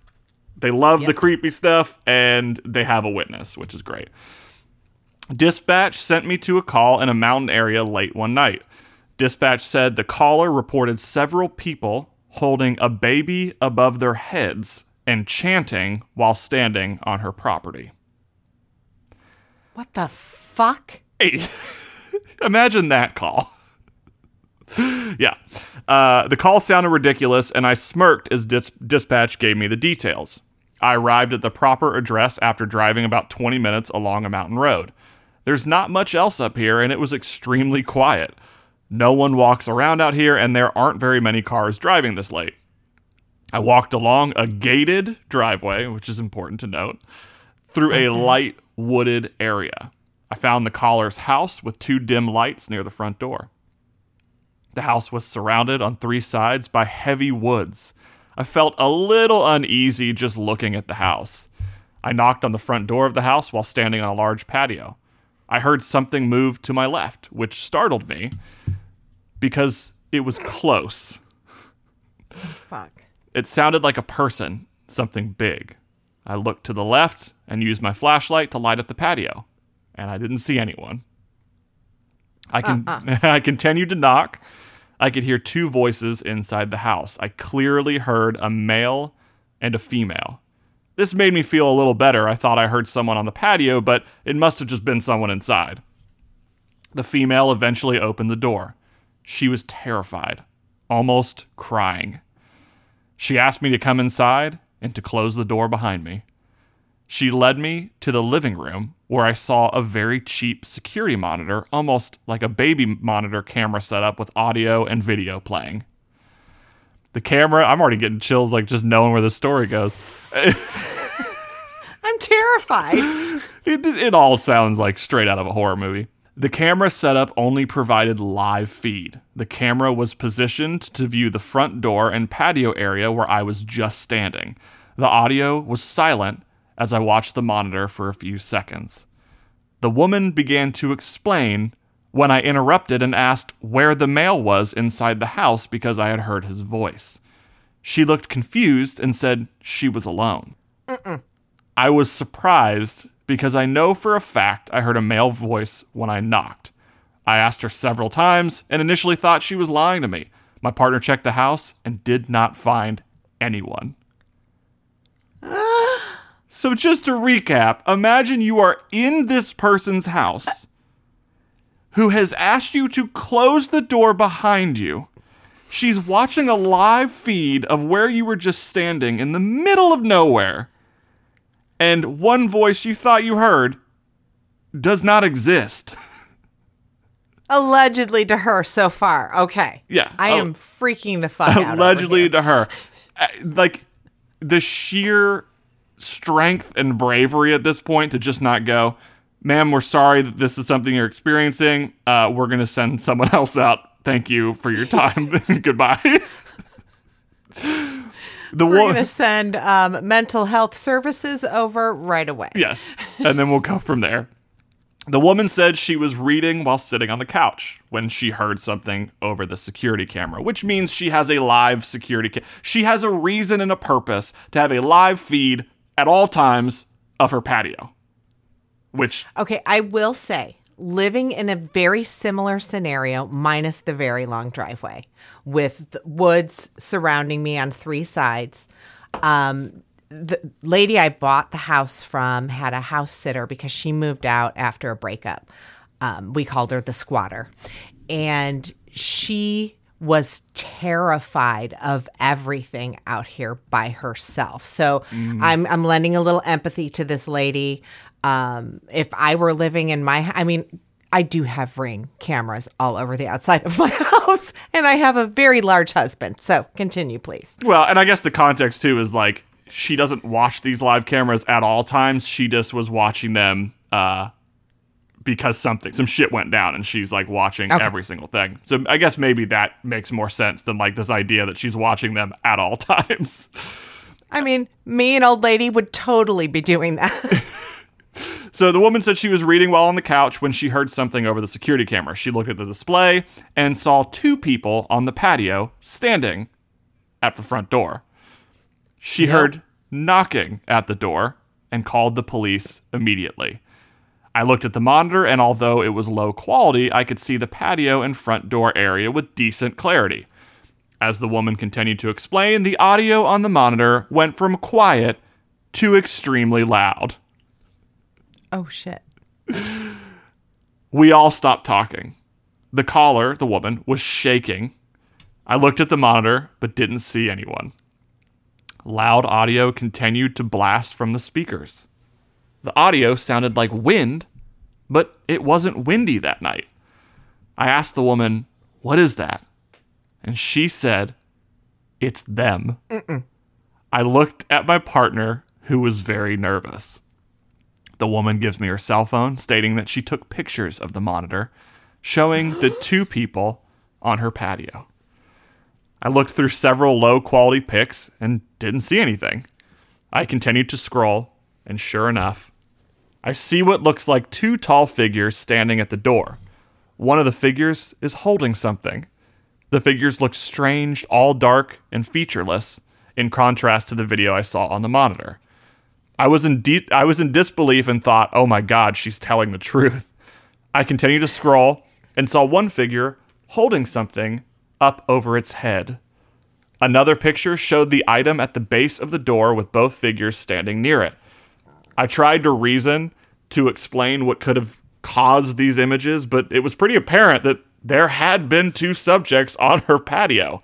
They love the creepy stuff and they have a witness, which is great. Dispatch sent me to a call in a mountain area late one night. Dispatch said the caller reported several people holding a baby above their heads and chanting while standing on her property. What the fuck? Hey, imagine that call. yeah. Uh, the call sounded ridiculous, and I smirked as dis- dispatch gave me the details. I arrived at the proper address after driving about 20 minutes along a mountain road. There's not much else up here, and it was extremely quiet. No one walks around out here, and there aren't very many cars driving this late. I walked along a gated driveway, which is important to note, through a light wooded area. I found the caller's house with two dim lights near the front door. The house was surrounded on three sides by heavy woods. I felt a little uneasy just looking at the house. I knocked on the front door of the house while standing on a large patio. I heard something move to my left, which startled me because it was close. Fuck. It sounded like a person, something big. I looked to the left and used my flashlight to light up the patio, and I didn't see anyone. I can uh-huh. I continued to knock. I could hear two voices inside the house. I clearly heard a male and a female. This made me feel a little better. I thought I heard someone on the patio, but it must have just been someone inside. The female eventually opened the door. She was terrified, almost crying. She asked me to come inside and to close the door behind me. She led me to the living room where I saw a very cheap security monitor, almost like a baby monitor camera setup with audio and video playing. The camera, I'm already getting chills like just knowing where the story goes. I'm terrified. It, it all sounds like straight out of a horror movie. The camera setup only provided live feed. The camera was positioned to view the front door and patio area where I was just standing. The audio was silent as I watched the monitor for a few seconds. The woman began to explain when I interrupted and asked where the male was inside the house because I had heard his voice. She looked confused and said she was alone. I was surprised because I know for a fact I heard a male voice when I knocked. I asked her several times and initially thought she was lying to me. My partner checked the house and did not find anyone. so, just to recap, imagine you are in this person's house who has asked you to close the door behind you. She's watching a live feed of where you were just standing in the middle of nowhere and one voice you thought you heard does not exist. Allegedly to her so far. Okay. Yeah. I am freaking the fuck out. Allegedly to her. Uh, Like the sheer strength and bravery at this point to just not go, ma'am, we're sorry that this is something you're experiencing. Uh, we're going to send someone else out. Thank you for your time. Goodbye. the We're going to send um, mental health services over right away. Yes. And then we'll go from there. The woman said she was reading while sitting on the couch when she heard something over the security camera, which means she has a live security ca- She has a reason and a purpose to have a live feed at all times of her patio. Which Okay, I will say, living in a very similar scenario, minus the very long driveway, with woods surrounding me on three sides. Um, the lady I bought the house from had a house sitter because she moved out after a breakup. Um, we called her the squatter. And she was terrified of everything out here by herself. So I'm I'm lending a little empathy to this lady. Um, if I were living in my, I mean, I do have ring cameras all over the outside of my house, and I have a very large husband. So continue, please. well, and I guess the context too is like she doesn't watch these live cameras at all times. She just was watching them uh because something some shit went down and she's like watching Okay. every single thing. So I guess maybe that makes more sense than like this idea that she's watching them at all times. I mean, me and old lady would totally be doing that. So the woman said she was reading while on the couch when she heard something over the security camera. She looked at the display and saw two people on the patio standing at the front door. She heard knocking at the door and called the police immediately. I looked at the monitor, and although it was low quality, I could see the patio and front door area with decent clarity. As the woman continued to explain, the audio on the monitor went from quiet to extremely loud. Oh shit. We all stopped talking. The caller, the woman, was shaking. I looked at the monitor, but didn't see anyone. Loud audio continued to blast from the speakers. The audio sounded like wind, but it wasn't windy that night. I asked the woman, What is that? And she said, It's them. I looked at my partner, who was very nervous. The woman gives me her cell phone, stating that she took pictures of the monitor showing the two people on her patio. I looked through several low quality pics and didn't see anything. I continued to scroll, and sure enough, I see what looks like two tall figures standing at the door. One of the figures is holding something. The figures look strange, all dark and featureless, in contrast to the video I saw on the monitor. I was in de- I was in disbelief and thought, "Oh my god, she's telling the truth." I continued to scroll and saw one figure holding something up over its head. Another picture showed the item at the base of the door with both figures standing near it. I tried to reason to explain what could have caused these images, but it was pretty apparent that there had been two subjects on her patio.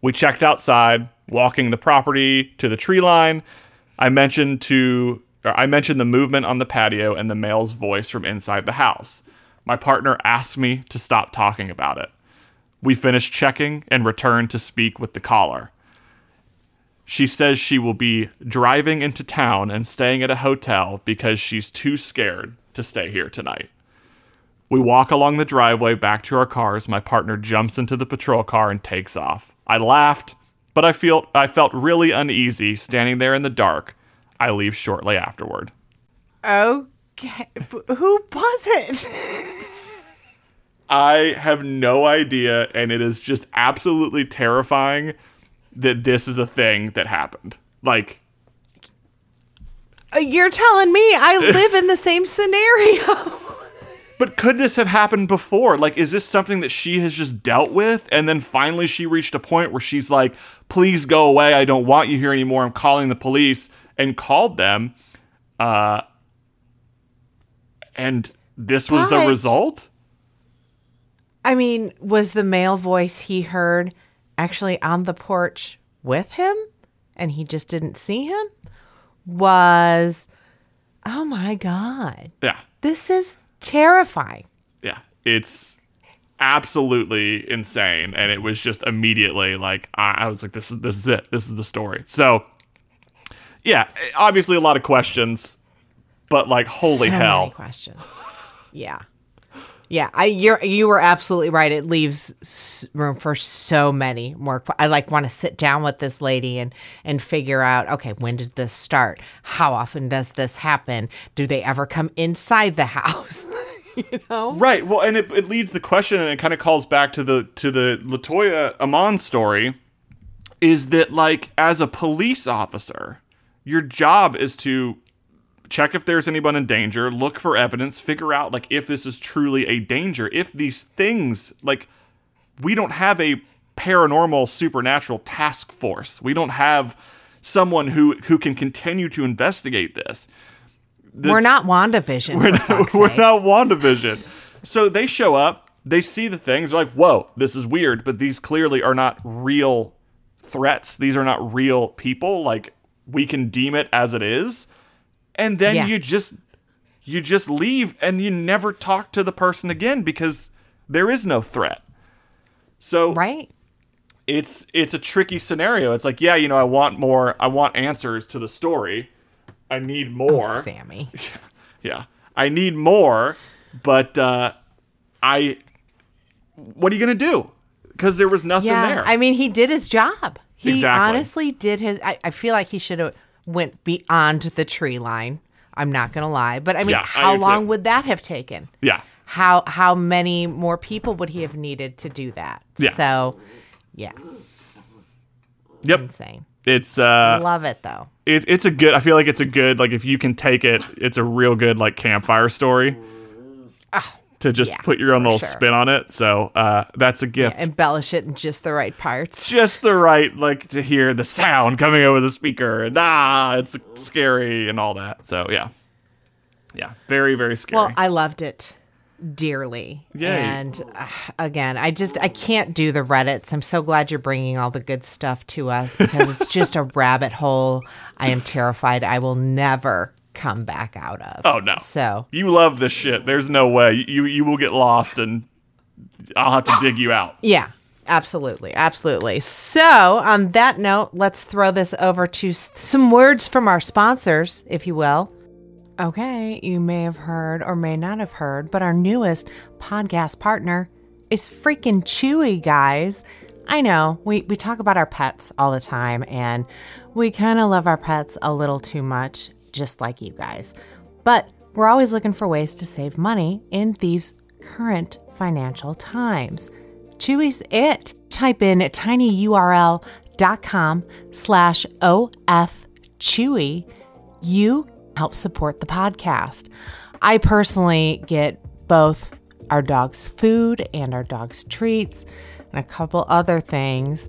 We checked outside, walking the property to the tree line. I mentioned to I mentioned the movement on the patio and the male's voice from inside the house. My partner asked me to stop talking about it. We finished checking and returned to speak with the caller. She says she will be driving into town and staying at a hotel because she's too scared to stay here tonight. We walk along the driveway back to our cars. My partner jumps into the patrol car and takes off. I laughed, but I feel I felt really uneasy standing there in the dark. I leave shortly afterward. Okay. Who was it? I have no idea, and it is just absolutely terrifying that this is a thing that happened. Like, Uh, You're telling me I live in the same scenario. but could this have happened before? Like, is this something that she has just dealt with? And then finally she reached a point where she's like, please go away. I don't want you here anymore. I'm calling the police and called them. Uh, and this was the result? I mean, was the male voice he heard actually on the porch with him and he just didn't see him? Was, oh my God, Yeah. this is terrifying. yeah, it's absolutely insane, and it was just immediately like I, I was like, this is this is it, this is the story. So, yeah, obviously a lot of questions, but like, holy so hell, questions. Yeah. Yeah, I you're you were absolutely right. It leaves room for so many more. I like want to sit down with this lady and and figure out. Okay, when did this start? How often does this happen? Do they ever come inside the house? you know, right? Well, and it, it leads the question, and it kind of calls back to the to the Latoya Amon story, is that like as a police officer, your job is to check if there's anyone in danger, look for evidence, figure out like if this is truly a danger, if these things like we don't have a paranormal supernatural task force. We don't have someone who who can continue to investigate this. we're not WandaVision. We're not, we're not WandaVision. So they show up, they see the things, they're like, whoa, this is weird, but these clearly are not real threats. These are not real people. Like we can deem it as it is. And then Yeah. you just you just leave and you never talk to the person again because there is no threat. So right. it's it's a tricky scenario. It's like, yeah, you know, I want more I want answers to the story. I need more. Sammy. Yeah. I need more, but uh I what are you going to do? Cuz there was nothing Yeah, there. I mean, he did his job. He Exactly. honestly did his. I, I feel like he should have went beyond the tree line. I'm not gonna lie, but I mean, Yeah, I how too. long would that have taken? yeah. How how many more people would he have needed to do that? Yeah. So, yeah, Yep. insane. It's uh Love it though. it, it's a good I feel like it's a good like if you can take it, it's a real good like campfire story. To just Ah, yeah, put your own little sure. spin on it. So uh that's a gift. Embellish it in just the right parts. just the right like to hear the sound coming over the speaker and ah it's scary and all that so yeah yeah very very scary Well, I loved it dearly. Yay. And uh, again, I just I can't do the Reddits. I'm so glad you're bringing all the good stuff to us because it's just a rabbit hole. I am terrified I will never come back out of. oh no So, you love this shit there's no way you you will get lost and i'll have to dig you out yeah. Absolutely, absolutely. So, on that note, let's throw this over to s- some words from our sponsors, if you will. Okay, you may have heard or may not have heard, but our newest podcast partner is freaking Chewy, guys. I know we, we talk about our pets all the time, and we kind of love our pets a little too much, just like you guys. But we're always looking for ways to save money in these current financial times. Chewy's it. Type in tinyurl.com slash ofchewy. You help support the podcast. I personally get both our dog's food and our dog's treats and a couple other things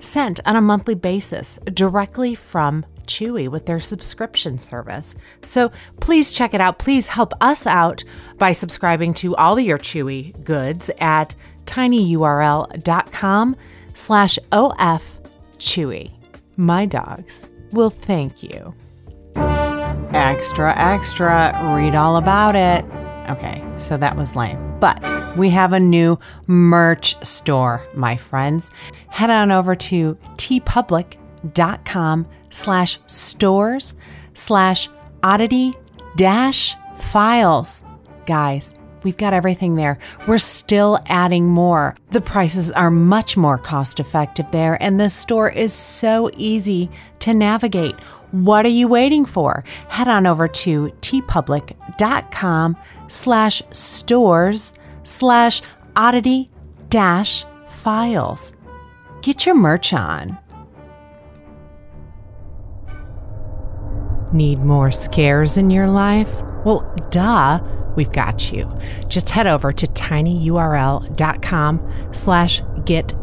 sent on a monthly basis directly from Chewy with their subscription service. So please check it out. Please help us out by subscribing to all of your Chewy goods at tinyurl.com slash of chewy. My dogs will thank you. Extra, extra, read all about it. Okay, so that was lame. But we have a new merch store, my friends. Head on over to teepublic.com slash stores slash oddity dash files. Guys, we've got everything there. We're still adding more. The prices are much more cost effective there, and the store is so easy to navigate. What are you waiting for? Head on over to teepublic.com slash stores slash oddity dash files. Get your merch on. Need more scares in your life? Well, duh, we've got you. Just head over to tinyurl.com slash get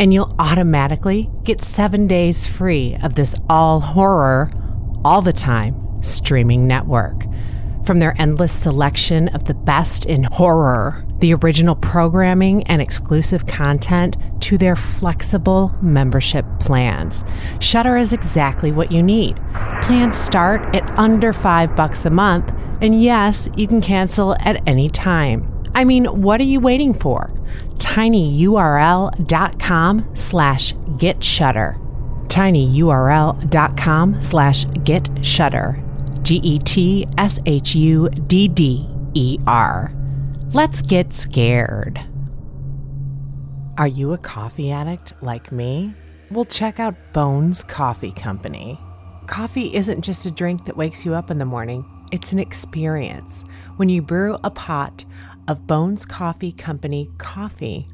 and you'll automatically get seven days free of this all horror, all the time streaming network. From their endless selection of the best in horror, the original programming and exclusive content, to their flexible membership plans, Shudder is exactly what you need. Plans start at under five bucks a month, and yes, you can cancel at any time. I mean, what are you waiting for? tinyurl.com slash get shudder. tinyurl.com slash get shudder. G E T S H U D D E R. Let's get scared. Are you a coffee addict like me? Well, check out Bones Coffee Company. Coffee isn't just a drink that wakes you up in the morning, it's an experience. When you brew a pot of Bones Coffee Company coffee,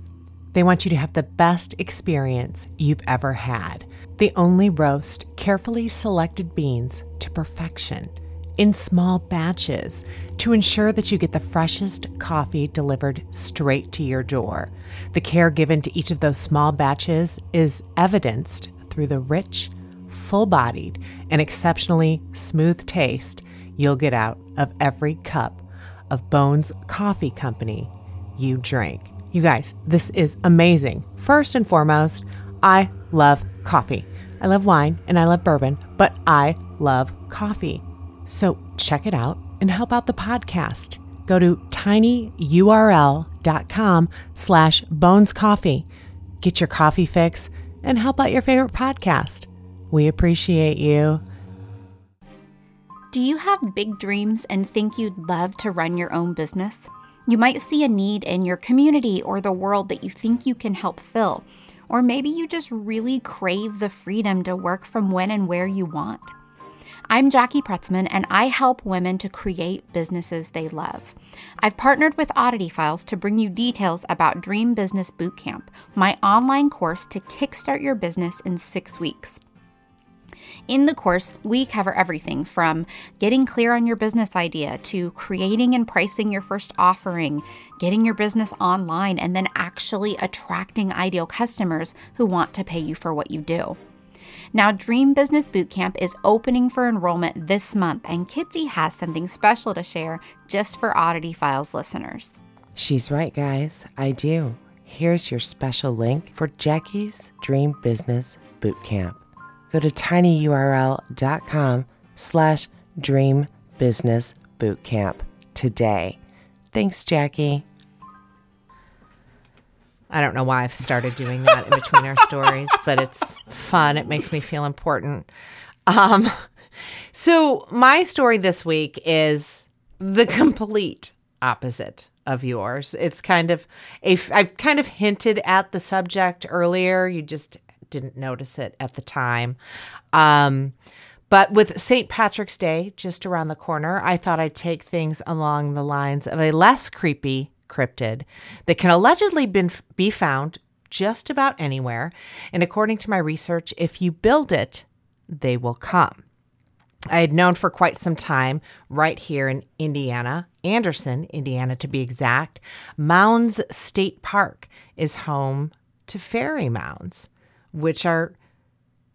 they want you to have the best experience you've ever had. They only roast carefully selected beans to perfection in small batches to ensure that you get the freshest coffee delivered straight to your door. The care given to each of those small batches is evidenced through the rich, full bodied, and exceptionally smooth taste you'll get out of every cup of Bones Coffee Company you drink. You guys, this is amazing. First and foremost, I love coffee. I love wine and I love bourbon, but I love coffee. So check it out and help out the podcast. Go to tinyurl.com slash bones coffee. Get your coffee fix and help out your favorite podcast. We appreciate you. Do you have big dreams and think you'd love to run your own business? You might see a need in your community or the world that you think you can help fill. Or maybe you just really crave the freedom to work from when and where you want. I'm Jackie Pretzman, and I help women to create businesses they love. I've partnered with Oddity Files to bring you details about Dream Business Bootcamp, my online course to kickstart your business in six weeks. In the course, we cover everything from getting clear on your business idea to creating and pricing your first offering, getting your business online, and then actually attracting ideal customers who want to pay you for what you do. Now, Dream Business Bootcamp is opening for enrollment this month, and Kitsy has something special to share just for Oddity Files listeners. She's right, guys. I do. Here's your special link for Jackie's Dream Business Bootcamp. Go to tinyurl.com slash dream today. Thanks, Jackie. I don't know why I've started doing that in between our stories, but it's fun. It makes me feel important. Um, so my story this week is the complete opposite of yours. It's kind of a I kind of hinted at the subject earlier. You just didn't notice it at the time. Um, but with St. Patrick's Day just around the corner, I thought I'd take things along the lines of a less creepy cryptid that can allegedly been, be found just about anywhere. And according to my research, if you build it, they will come. I had known for quite some time, right here in Indiana, Anderson, Indiana to be exact, Mounds State Park is home to fairy mounds, which are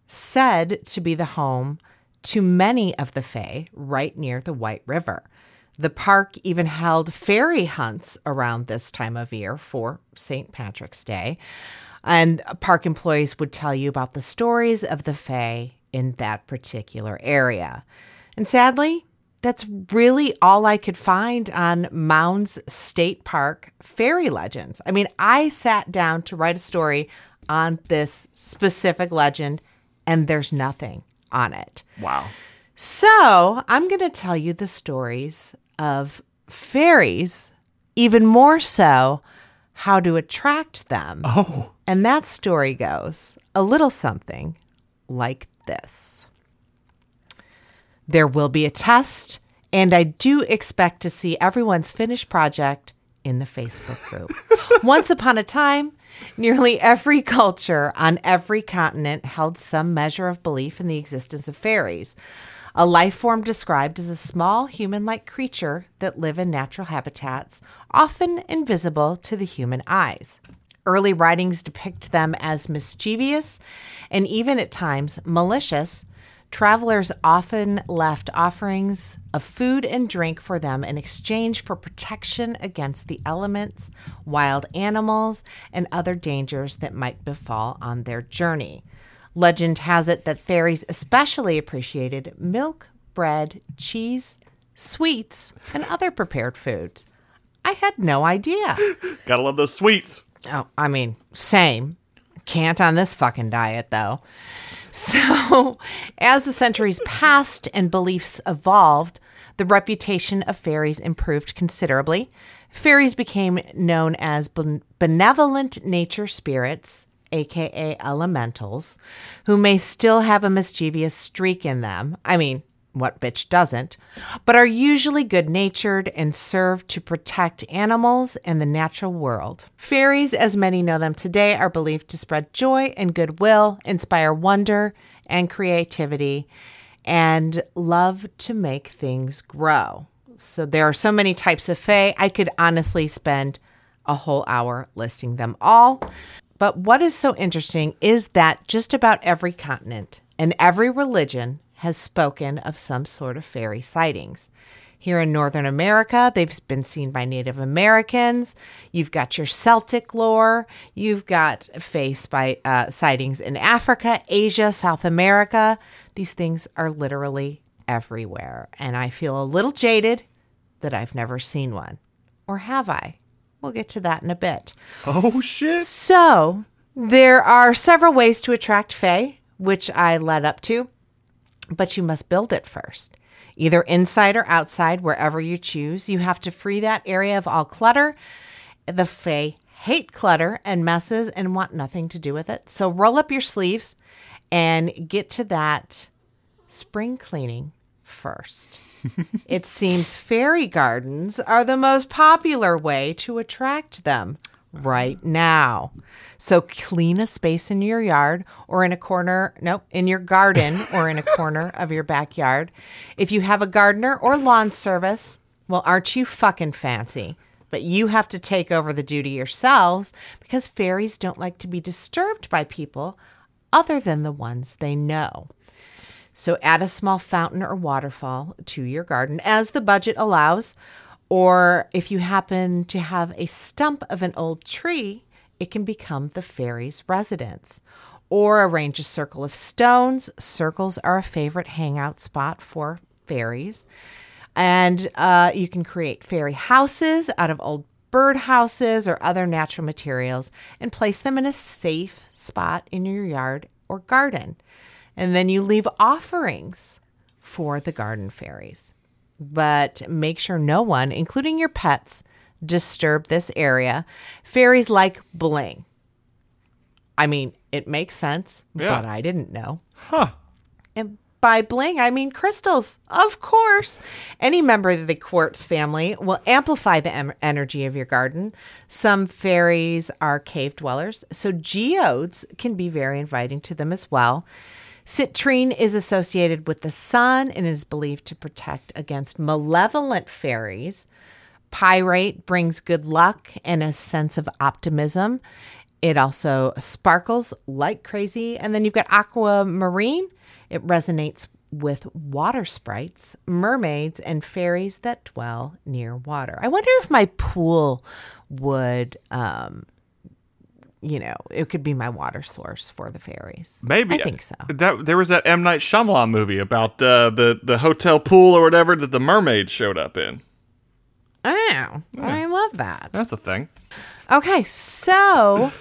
said to be the home to many of the Fae right near the White River. The park even held fairy hunts around this time of year for St. Patrick's Day. And park employees would tell you about the stories of the Fae in that particular area. And sadly, that's really all I could find on Mounds State Park fairy legends. I mean, I sat down to write a story on this specific legend, and there's nothing on it. Wow. So I'm going to tell you the stories of fairies, even more so, how to attract them. Oh. And that story goes a little something like this There will be a test, and I do expect to see everyone's finished project in the Facebook group. Once upon a time, nearly every culture on every continent held some measure of belief in the existence of fairies, a life form described as a small human like creature that live in natural habitats, often invisible to the human eyes. Early writings depict them as mischievous and even at times malicious. Travelers often left offerings of food and drink for them in exchange for protection against the elements, wild animals, and other dangers that might befall on their journey. Legend has it that fairies especially appreciated milk, bread, cheese, sweets, and other prepared foods. I had no idea. Gotta love those sweets. Oh, I mean, same. Can't on this fucking diet, though. So, as the centuries passed and beliefs evolved, the reputation of fairies improved considerably. Fairies became known as ben- benevolent nature spirits, aka elementals, who may still have a mischievous streak in them. I mean, what bitch doesn't? But are usually good natured and serve to protect animals and the natural world. Fairies, as many know them today, are believed to spread joy and goodwill, inspire wonder and creativity, and love to make things grow. So there are so many types of fae. I could honestly spend a whole hour listing them all. But what is so interesting is that just about every continent and every religion has spoken of some sort of fairy sightings. Here in Northern America, they've been seen by Native Americans. You've got your Celtic lore. You've got face by uh, sightings in Africa, Asia, South America. These things are literally everywhere. And I feel a little jaded that I've never seen one. Or have I? We'll get to that in a bit. Oh shit. So, there are several ways to attract Fae, which I led up to, but you must build it first. Either inside or outside, wherever you choose. You have to free that area of all clutter. The Fae hate clutter and messes and want nothing to do with it. So, roll up your sleeves and get to that spring cleaning first. it seems fairy gardens are the most popular way to attract them right now. So clean a space in your yard or in a corner, nope, in your garden or in a corner of your backyard. If you have a gardener or lawn service, well, aren't you fucking fancy? But you have to take over the duty yourselves because fairies don't like to be disturbed by people other than the ones they know. So add a small fountain or waterfall to your garden as the budget allows. Or if you happen to have a stump of an old tree, it can become the fairy's residence. Or arrange a circle of stones. Circles are a favorite hangout spot for fairies. And uh, you can create fairy houses out of old bird houses or other natural materials and place them in a safe spot in your yard or garden. And then you leave offerings for the garden fairies. But make sure no one, including your pets, disturb this area. Fairies like bling. I mean, it makes sense, Yeah. but I didn't know. Huh. And by bling, I mean crystals, of course. Any member of the quartz family will amplify the em- energy of your garden. Some fairies are cave dwellers, so geodes can be very inviting to them as well. Citrine is associated with the sun and is believed to protect against malevolent fairies. Pyrite brings good luck and a sense of optimism. It also sparkles like crazy. And then you've got aquamarine. It resonates with water sprites, mermaids, and fairies that dwell near water. I wonder if my pool would, um, you know, it could be my water source for the fairies. Maybe I think so. That there was that M Night Shyamalan movie about uh, the the hotel pool or whatever that the mermaid showed up in. Oh, I love that. That's a thing. Okay, so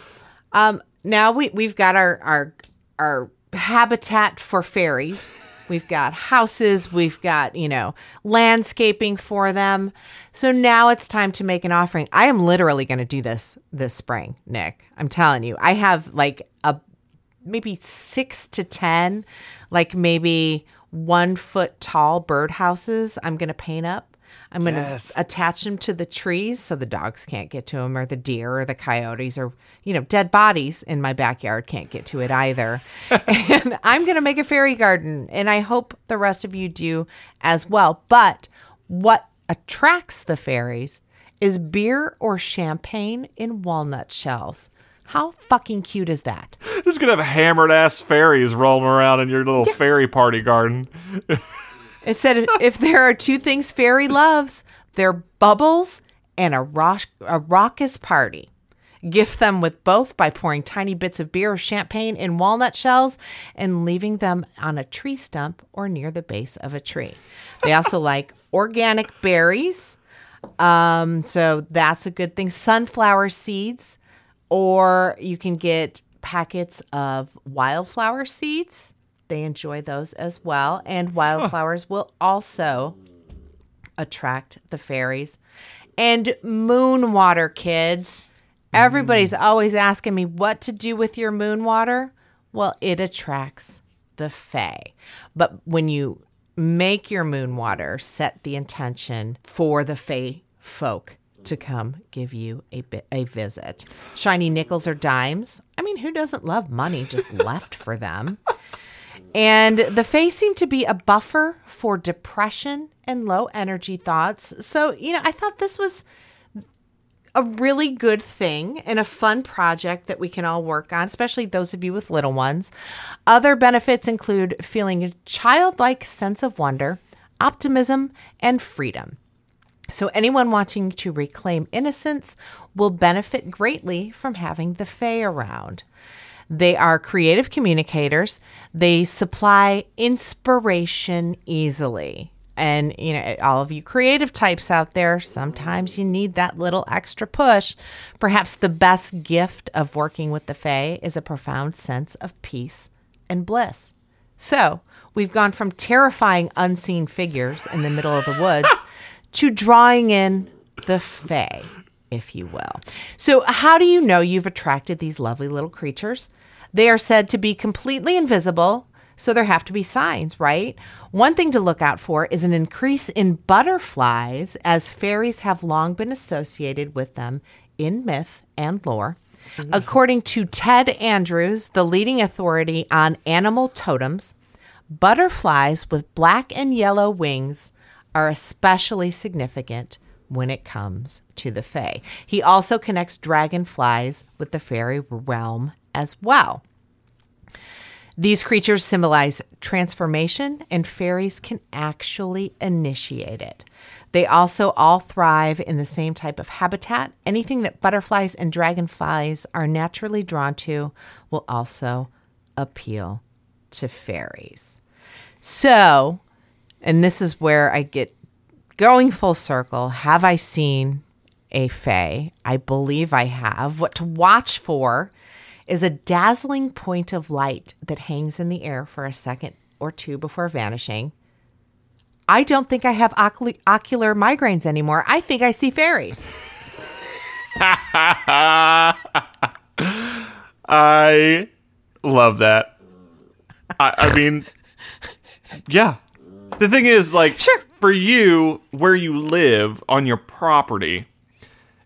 um now we we've got our our our habitat for fairies. We've got houses, we've got, you know, landscaping for them. So now it's time to make an offering. I am literally going to do this this spring, Nick. I'm telling you. I have like a maybe 6 to 10 like maybe 1 foot tall birdhouses I'm going to paint up. I'm going to Yes. attach them to the trees so the dogs can't get to them or the deer or the coyotes or you know dead bodies in my backyard can't get to it either. And i'm going to make a fairy garden and i hope the rest of you do as well. But what attracts the fairies is beer or champagne in walnut shells. How fucking cute is that? Just gonna have hammered ass fairies rolling around in your little fairy party garden. It said if there are two things fairy loves, they're bubbles and a, rock, a raucous party. Gift them with both by pouring tiny bits of beer or champagne in walnut shells and leaving them on a tree stump or near the base of a tree. They also like organic berries. Um, so that's a good thing. Sunflower seeds, or you can get packets of wildflower seeds. They enjoy those as well. And wildflowers will also attract the fairies. And moon water, kids. Everybody's mm. always asking me what to do with your moon water. Well, it attracts the fae. But when you make your moon water, set the intention for the fae folk to come give you a bit a visit. Shiny nickels or dimes. I mean, who doesn't love money just left for them? And the face seemed to be a buffer for depression and low energy thoughts. So, you know, I thought this was a really good thing and a fun project that we can all work on, especially those of you with little ones. Other benefits include feeling a childlike sense of wonder, optimism, and freedom. So, anyone wanting to reclaim innocence will benefit greatly from having the Fae around. They are creative communicators. They supply inspiration easily. And, you know, all of you creative types out there, sometimes you need that little extra push. Perhaps the best gift of working with the Fae is a profound sense of peace and bliss. So, we've gone from terrifying unseen figures in the middle of the woods to drawing in the Fae, if you will. So, how do you know you've attracted these lovely little creatures? They are said to be completely invisible, so there have to be signs, right? One thing to look out for is an increase in butterflies, as fairies have long been associated with them in myth and lore. According to Ted Andrews, the leading authority on animal totems, butterflies with black and yellow wings are especially significant when it comes to the Fae. He also connects dragonflies with the fairy realm as well. These creatures symbolize transformation, and fairies can actually initiate it. They also all thrive in the same type of habitat. Anything that butterflies and dragonflies are naturally drawn to will also appeal to fairies. So, and this is where I get going full circle. Have I seen a fae? I believe I have. What to watch for is a dazzling point of light that hangs in the air for a second or two before vanishing. I don't think I have ocul- ocular migraines anymore. I think I see fairies. I love that. I, I mean, yeah. The thing is, like, Sure. for you, where you live on your property,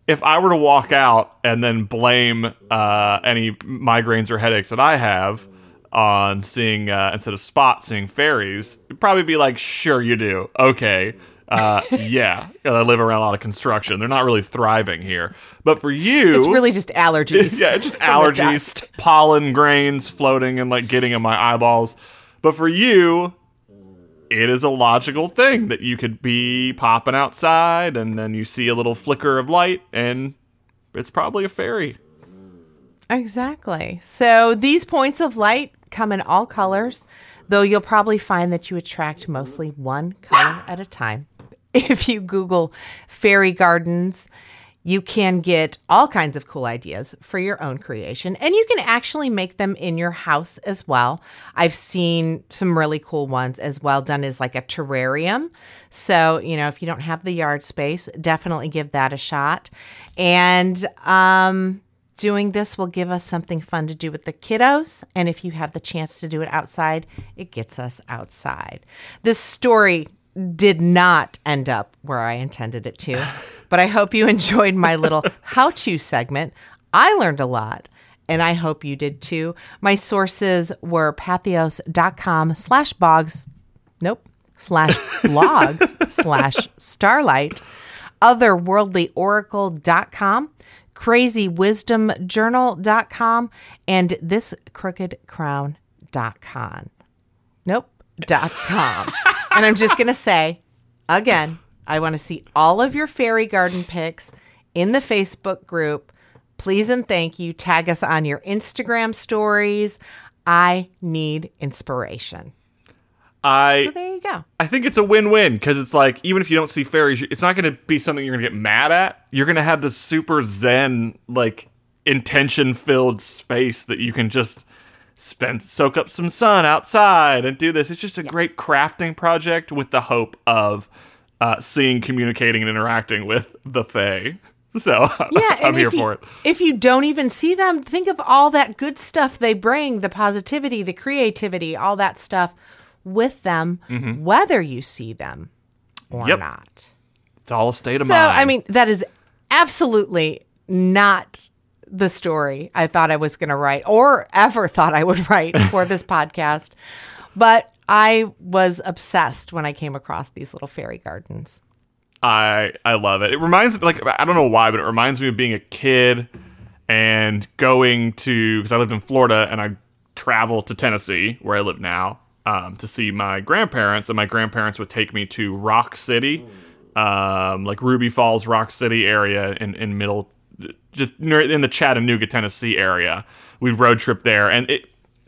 if I were to walk out and then blame uh, any migraines or headaches that I have on seeing, uh, instead of spot, seeing fairies, it'd probably be like, sure, you do. Okay. Uh, yeah. I live around a lot of construction. They're not really thriving here. But for you, It's really just allergies. yeah, it's just allergies, pollen grains floating and like getting in my eyeballs. But for you, it is a logical thing that you could be popping outside and then you see a little flicker of light and it's probably a fairy. Exactly. So these points of light come in all colors, though you'll probably find that you attract mostly one color at a time. If you Google fairy gardens, you can get all kinds of cool ideas for your own creation, and you can actually make them in your house as well. I've seen some really cool ones as well done as like a terrarium. So, you know, if you don't have the yard space, definitely give that a shot. And, um, doing this will give us something fun to do with the kiddos. And if you have the chance to do it outside, it gets us outside. This story did not end up where I intended it to, but I hope you enjoyed my little how to segment. I learned a lot. And I hope you did too. My sources were patheos.com slash bogs. Nope. Slash blogs slash starlight otherworldlyoracle.com, crazywisdomjournal.com, and thiscrookedcrown.com. Nope, dot com. and I'm just going to say again, I want to see all of your fairy garden pics in the Facebook group. Please and thank you. Tag us on your Instagram stories. I need inspiration. I So there you go. I think it's a win-win because it's like even if you don't see fairies, it's not going to be something you're going to get mad at. You're going to have this super zen, like intention-filled space that you can just spend soak up some sun outside and do this. It's just a great crafting project with the hope of uh, seeing, communicating, and interacting with the Fae. So Yeah, I'm here you, for it. If you don't even see them, think of all that good stuff they bring, the positivity, the creativity, all that stuff with them, whether you see them or Mm-hmm. Yep. not. It's all a state of So, mind. So, I mean, that is absolutely not the story I thought I was going to write or ever thought I would write for this podcast. But I was obsessed when I came across these little fairy gardens. I I love it. It reminds me like I don't know why, but it reminds me of being a kid and going to because I lived in Florida and I travel to Tennessee where I live now um, to see my grandparents, and my grandparents would take me to Rock City, um, like Ruby Falls, Rock City area in in middle, just in the Chattanooga, Tennessee area. We'd road trip there, and it,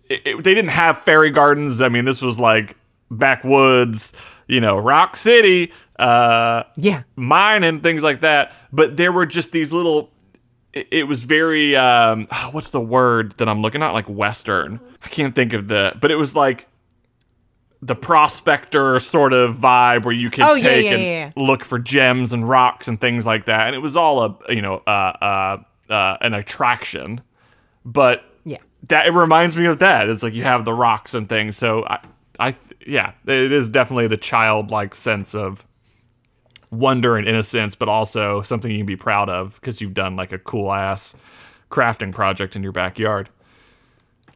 it, it they didn't have fairy gardens. I mean, this was like backwoods, you know, Rock City. Uh, Yeah. mine and things like that. But there were just these little. It, it was very. Um, what's the word that I'm looking at? Like Western. I can't think of the. But it was like the prospector sort of vibe where you could Oh, yeah, take yeah, and yeah, look for gems and rocks and things like that. And it was all a you know uh, uh, uh, an attraction. But Yeah. that it reminds me of that. It's like you have the rocks and things. So I, I, yeah, it is definitely the childlike sense of wonder and innocence, but also something you can be proud of because you've done like a cool ass crafting project in your backyard.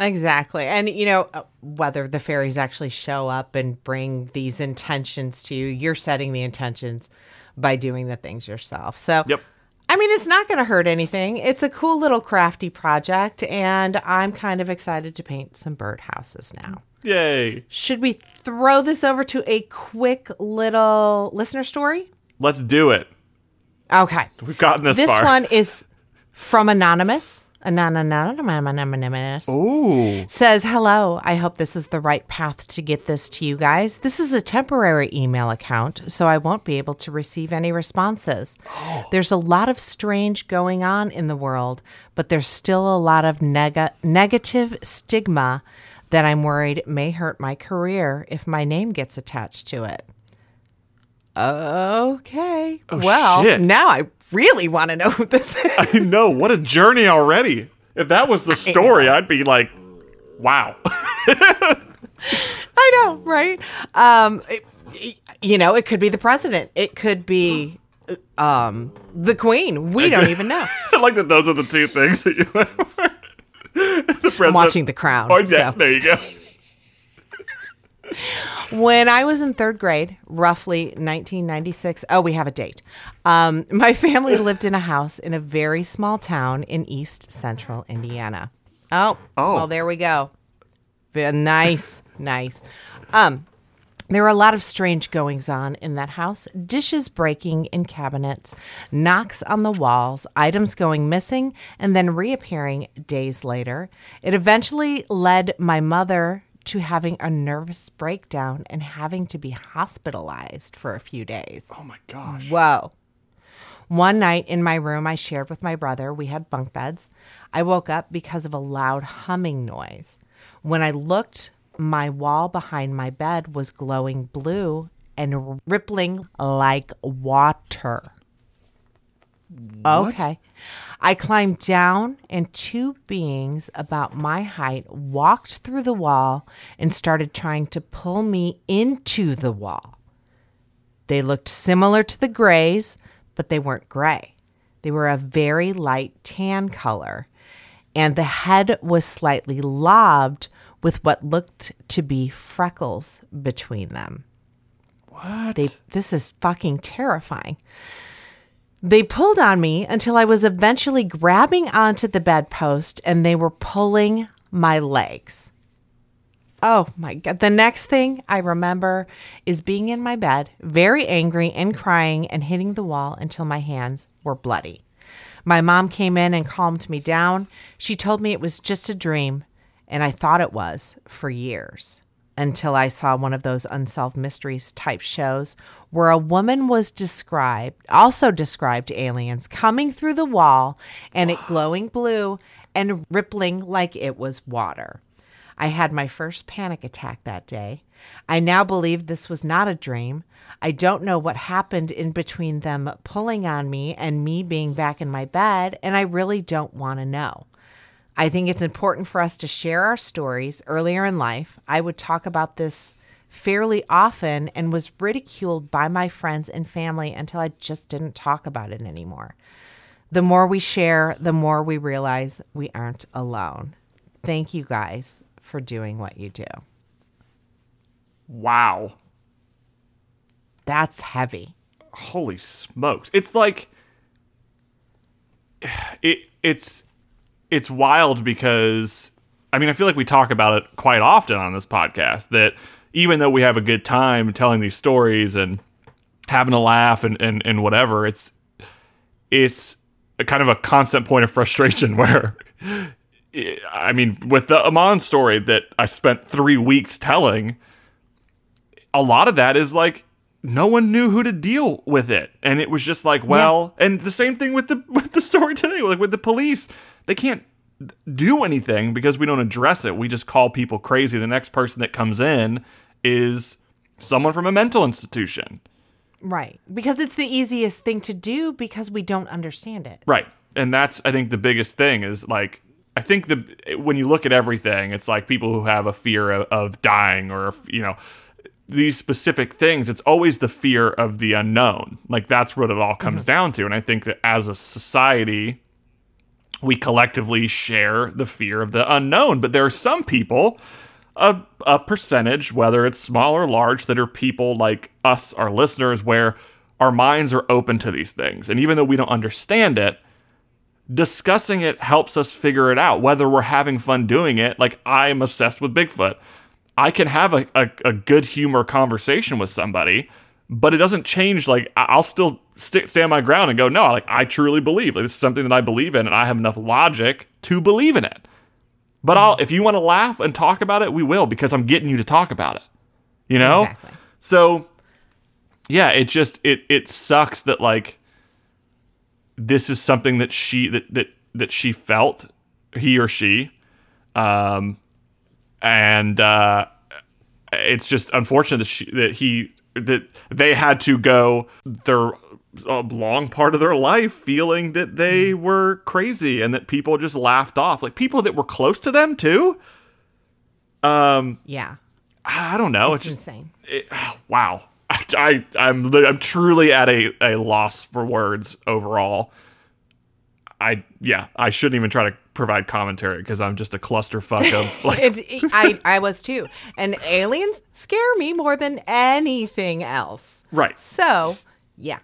Exactly. And, you know, uh, whether the fairies actually show up and bring these intentions to you, you're setting the intentions by doing the things yourself. So, Yep. I mean, it's not going to hurt anything. It's a cool little crafty project, and I'm kind of excited to paint some birdhouses now. Yay! Should we throw this over to a quick little listener story? Let's do it. Okay. We've gotten this, This far. one is from Anonymous. Anonymous Ooh. says, Hello, I hope this is the right path to get this to you guys. This is a temporary email account, so I won't be able to receive any responses. There's a lot of strange going on in the world, but there's still a lot of nega- negative stigma that I'm worried may hurt my career if my name gets attached to it. Okay. well, shit. now I really want to know who this is. I know. What a journey already. If that was the story, I'd be like, wow. I know, right? Um, it- it- you know, it could be the president. It could be um, the queen. We don't even know. I like that those are the two things that you the president. I'm watching The Crown. Oh, yeah, so. there you go. When I was in third grade, roughly 1996, oh, we have a date. Um, my family lived in a house in a very small town in east central Indiana. Oh, Oh. well, there we go. Nice, nice. Um, there were a lot of strange goings on in that house dishes breaking in cabinets, knocks on the walls, items going missing, and then reappearing days later. It eventually led my mother to having a nervous breakdown and having to be hospitalized for a few days. Oh my gosh. Whoa. One night in my room, I shared with my brother, we had bunk beds. I woke up because of a loud humming noise. When I looked, my wall behind my bed was glowing blue and rippling like water. Okay. I climbed down, and two beings about my height walked through the wall and started trying to pull me into the wall. They looked similar to the grays, but they weren't gray. They were a very light tan color, and the head was slightly lobbed with what looked to be freckles between them. What? They this is fucking terrifying. They pulled on me until I was eventually grabbing onto the bedpost and they were pulling my legs. Oh my God. The next thing I remember is being in my bed, very angry and crying and hitting the wall until my hands were bloody. My mom came in and calmed me down. She told me it was just a dream, and I thought it was for years until I saw one of those unsolved mysteries type shows where a woman was described, also described aliens coming through the wall and it glowing blue and rippling like it was water. I had my first panic attack that day. I now believe this was not a dream. I don't know what happened in between them pulling on me and me being back in my bed, and I really don't want to know. I think it's important for us to share our stories earlier in life. I would talk about this fairly often and was ridiculed by my friends and family until I just didn't talk about it anymore. The more we share, the more we realize we aren't alone. Thank you guys for doing what you do. Wow. That's heavy. Holy smokes. It's like it it's it's wild because I mean, I feel like we talk about it quite often on this podcast that even though we have a good time telling these stories and having a laugh and, and, and whatever, it's it's a kind of a constant point of frustration where I mean, with the Amon story that I spent three weeks telling, a lot of that is like no one knew who to deal with it, and it was just like, well, and the same thing with the with the story today, like with the police, they can't do anything because we don't address it. We just call people crazy. The next person that comes in is someone from a mental institution. Right. Because it's the easiest thing to do because we don't understand it. Right. And that's I think the biggest thing is like I think the when you look at everything, it's like people who have a fear of, of dying or you know these specific things. It's always the fear of the unknown. Like that's what it all comes mm-hmm. down to. And I think that as a society, we collectively share the fear of the unknown. But there are some people, a, a percentage, whether it's small or large, that are people like us, our listeners, where our minds are open to these things. And even though we don't understand it, discussing it helps us figure it out, whether we're having fun doing it. Like I'm obsessed with Bigfoot. I can have a, a, a good humor conversation with somebody but it doesn't change. Like I'll still stick stand my ground and go, no, like I truly believe. Like this is something that I believe in, and I have enough logic to believe in it. But I'll if you want to laugh and talk about it, we will because I'm getting you to talk about it. You know? Exactly. So yeah, it just it it sucks that like this is something that she that that that she felt he or she um and uh it's just unfortunate that she that he that they had to go their a long part of their life feeling that they were crazy and that people just laughed off like people that were close to them too um Yeah. i don't know It's it's just insane. it, wow I, I I'm I'm truly at a, a loss for words overall. I yeah I shouldn't even try to provide commentary because I'm just a clusterfuck of like It, I, I was too. And aliens scare me more than anything else. right So, yeah.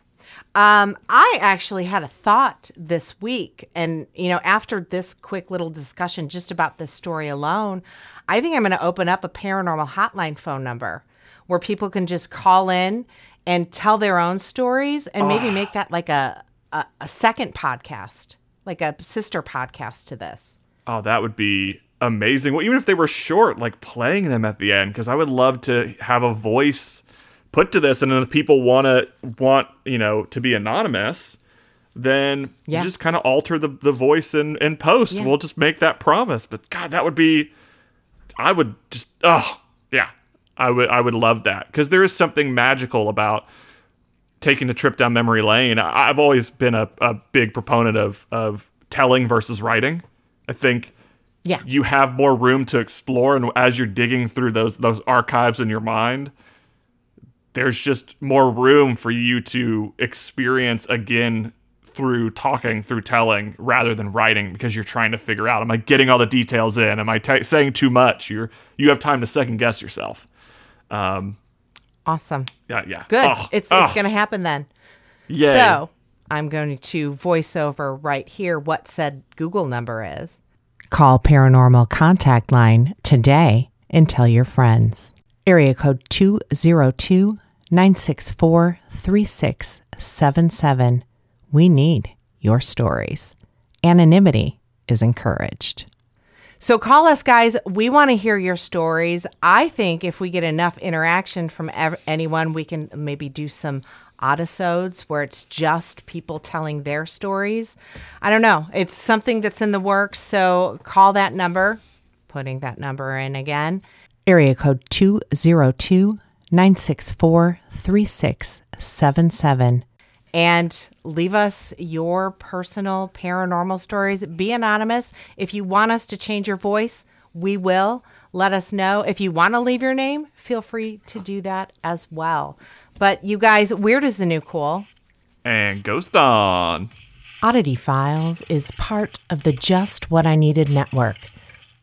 Um, I actually had a thought this week. And, you know, after this quick little discussion just about this story alone, I think I'm going to open up a paranormal hotline phone number where people can just call in and tell their own stories and maybe make that like a, a, a second podcast, like a sister podcast to this. oh that would be amazing well even if they were short like playing them at the end because I would love to have a voice put to this and then if people want to want you know to be anonymous then Yeah. you just kind of alter the, the voice in, in post Yeah. we'll just make that promise but god that would be I would just oh yeah I would I would love that because there is something magical about taking a trip down memory lane. I- I've always been a, a big proponent of of telling versus writing. I think Yeah. you have more room to explore, and as you're digging through those those archives in your mind, there's just more room for you to experience again through talking, through telling, rather than writing, because you're trying to figure out: Am I getting all the details in? Am I t- saying too much? You're you have time to second guess yourself. Um, Awesome. yeah, yeah. Good. Oh, it's oh, it's going to happen then. Yeah. So I'm going to voice over right here what said Google number is. Call Paranormal Contact Line today and tell your friends. Area code 202 964 3677. We need your stories. Anonymity is encouraged. So call us, guys. We want to hear your stories. I think if we get enough interaction from ev- anyone, we can maybe do some autosodes where it's just people telling their stories. I don't know. It's something that's in the works. So call that number. Putting that number in again. Area code 202 964 3677 and leave us your personal paranormal stories. Be anonymous. If you want us to change your voice, we will. Let us know. If you want to leave your name, feel free to do that as well. But you guys, weird is the new cool. and Ghost on. Oddity Files is part of the Just What I Needed network.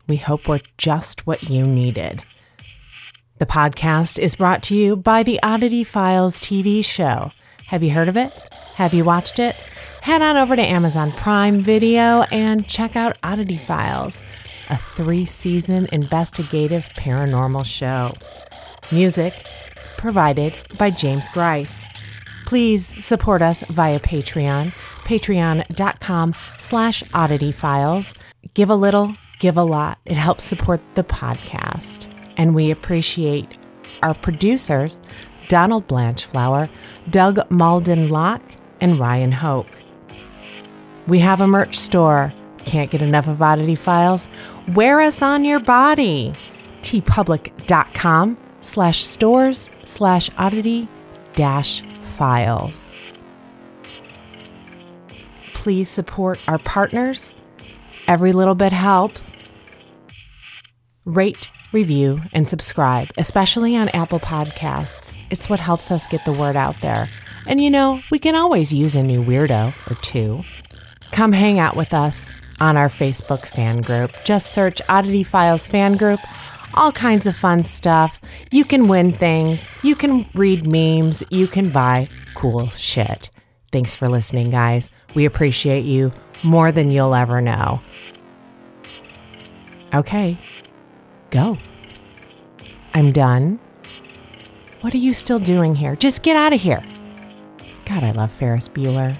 We hope we're just what you needed. The podcast is brought to you by the Oddity Files TV show. Have you heard of it? Have you watched it? Head on over to Amazon Prime Video and check out Oddity Files, a three season investigative paranormal show. Music provided by James Grice. Please support us via Patreon, patreon.com slash oddity files. Give a little, give a lot. It helps support the podcast. And we appreciate our producers, Donald Blanchflower, Doug Malden Locke, and Ryan Hoke. We have a merch store. Can't get enough of Oddity Files? Wear us on your body. teepublic.com slash stores slash oddity dash files. Please support our partners. Every little bit helps. Rate, review, and subscribe, especially on Apple Podcasts. It's what helps us get the word out there. And you know, we can always use a new weirdo or two. Come hang out with us on our Facebook fan group. Just search Oddity Files Fan Group. All kinds of fun stuff. You can win things. You can read memes. You can buy cool shit. Thanks for listening, guys. We appreciate you more than you'll ever know. Okay, go. I'm done. What are you still doing here? Just get out of here. God, I love Ferris Bueller.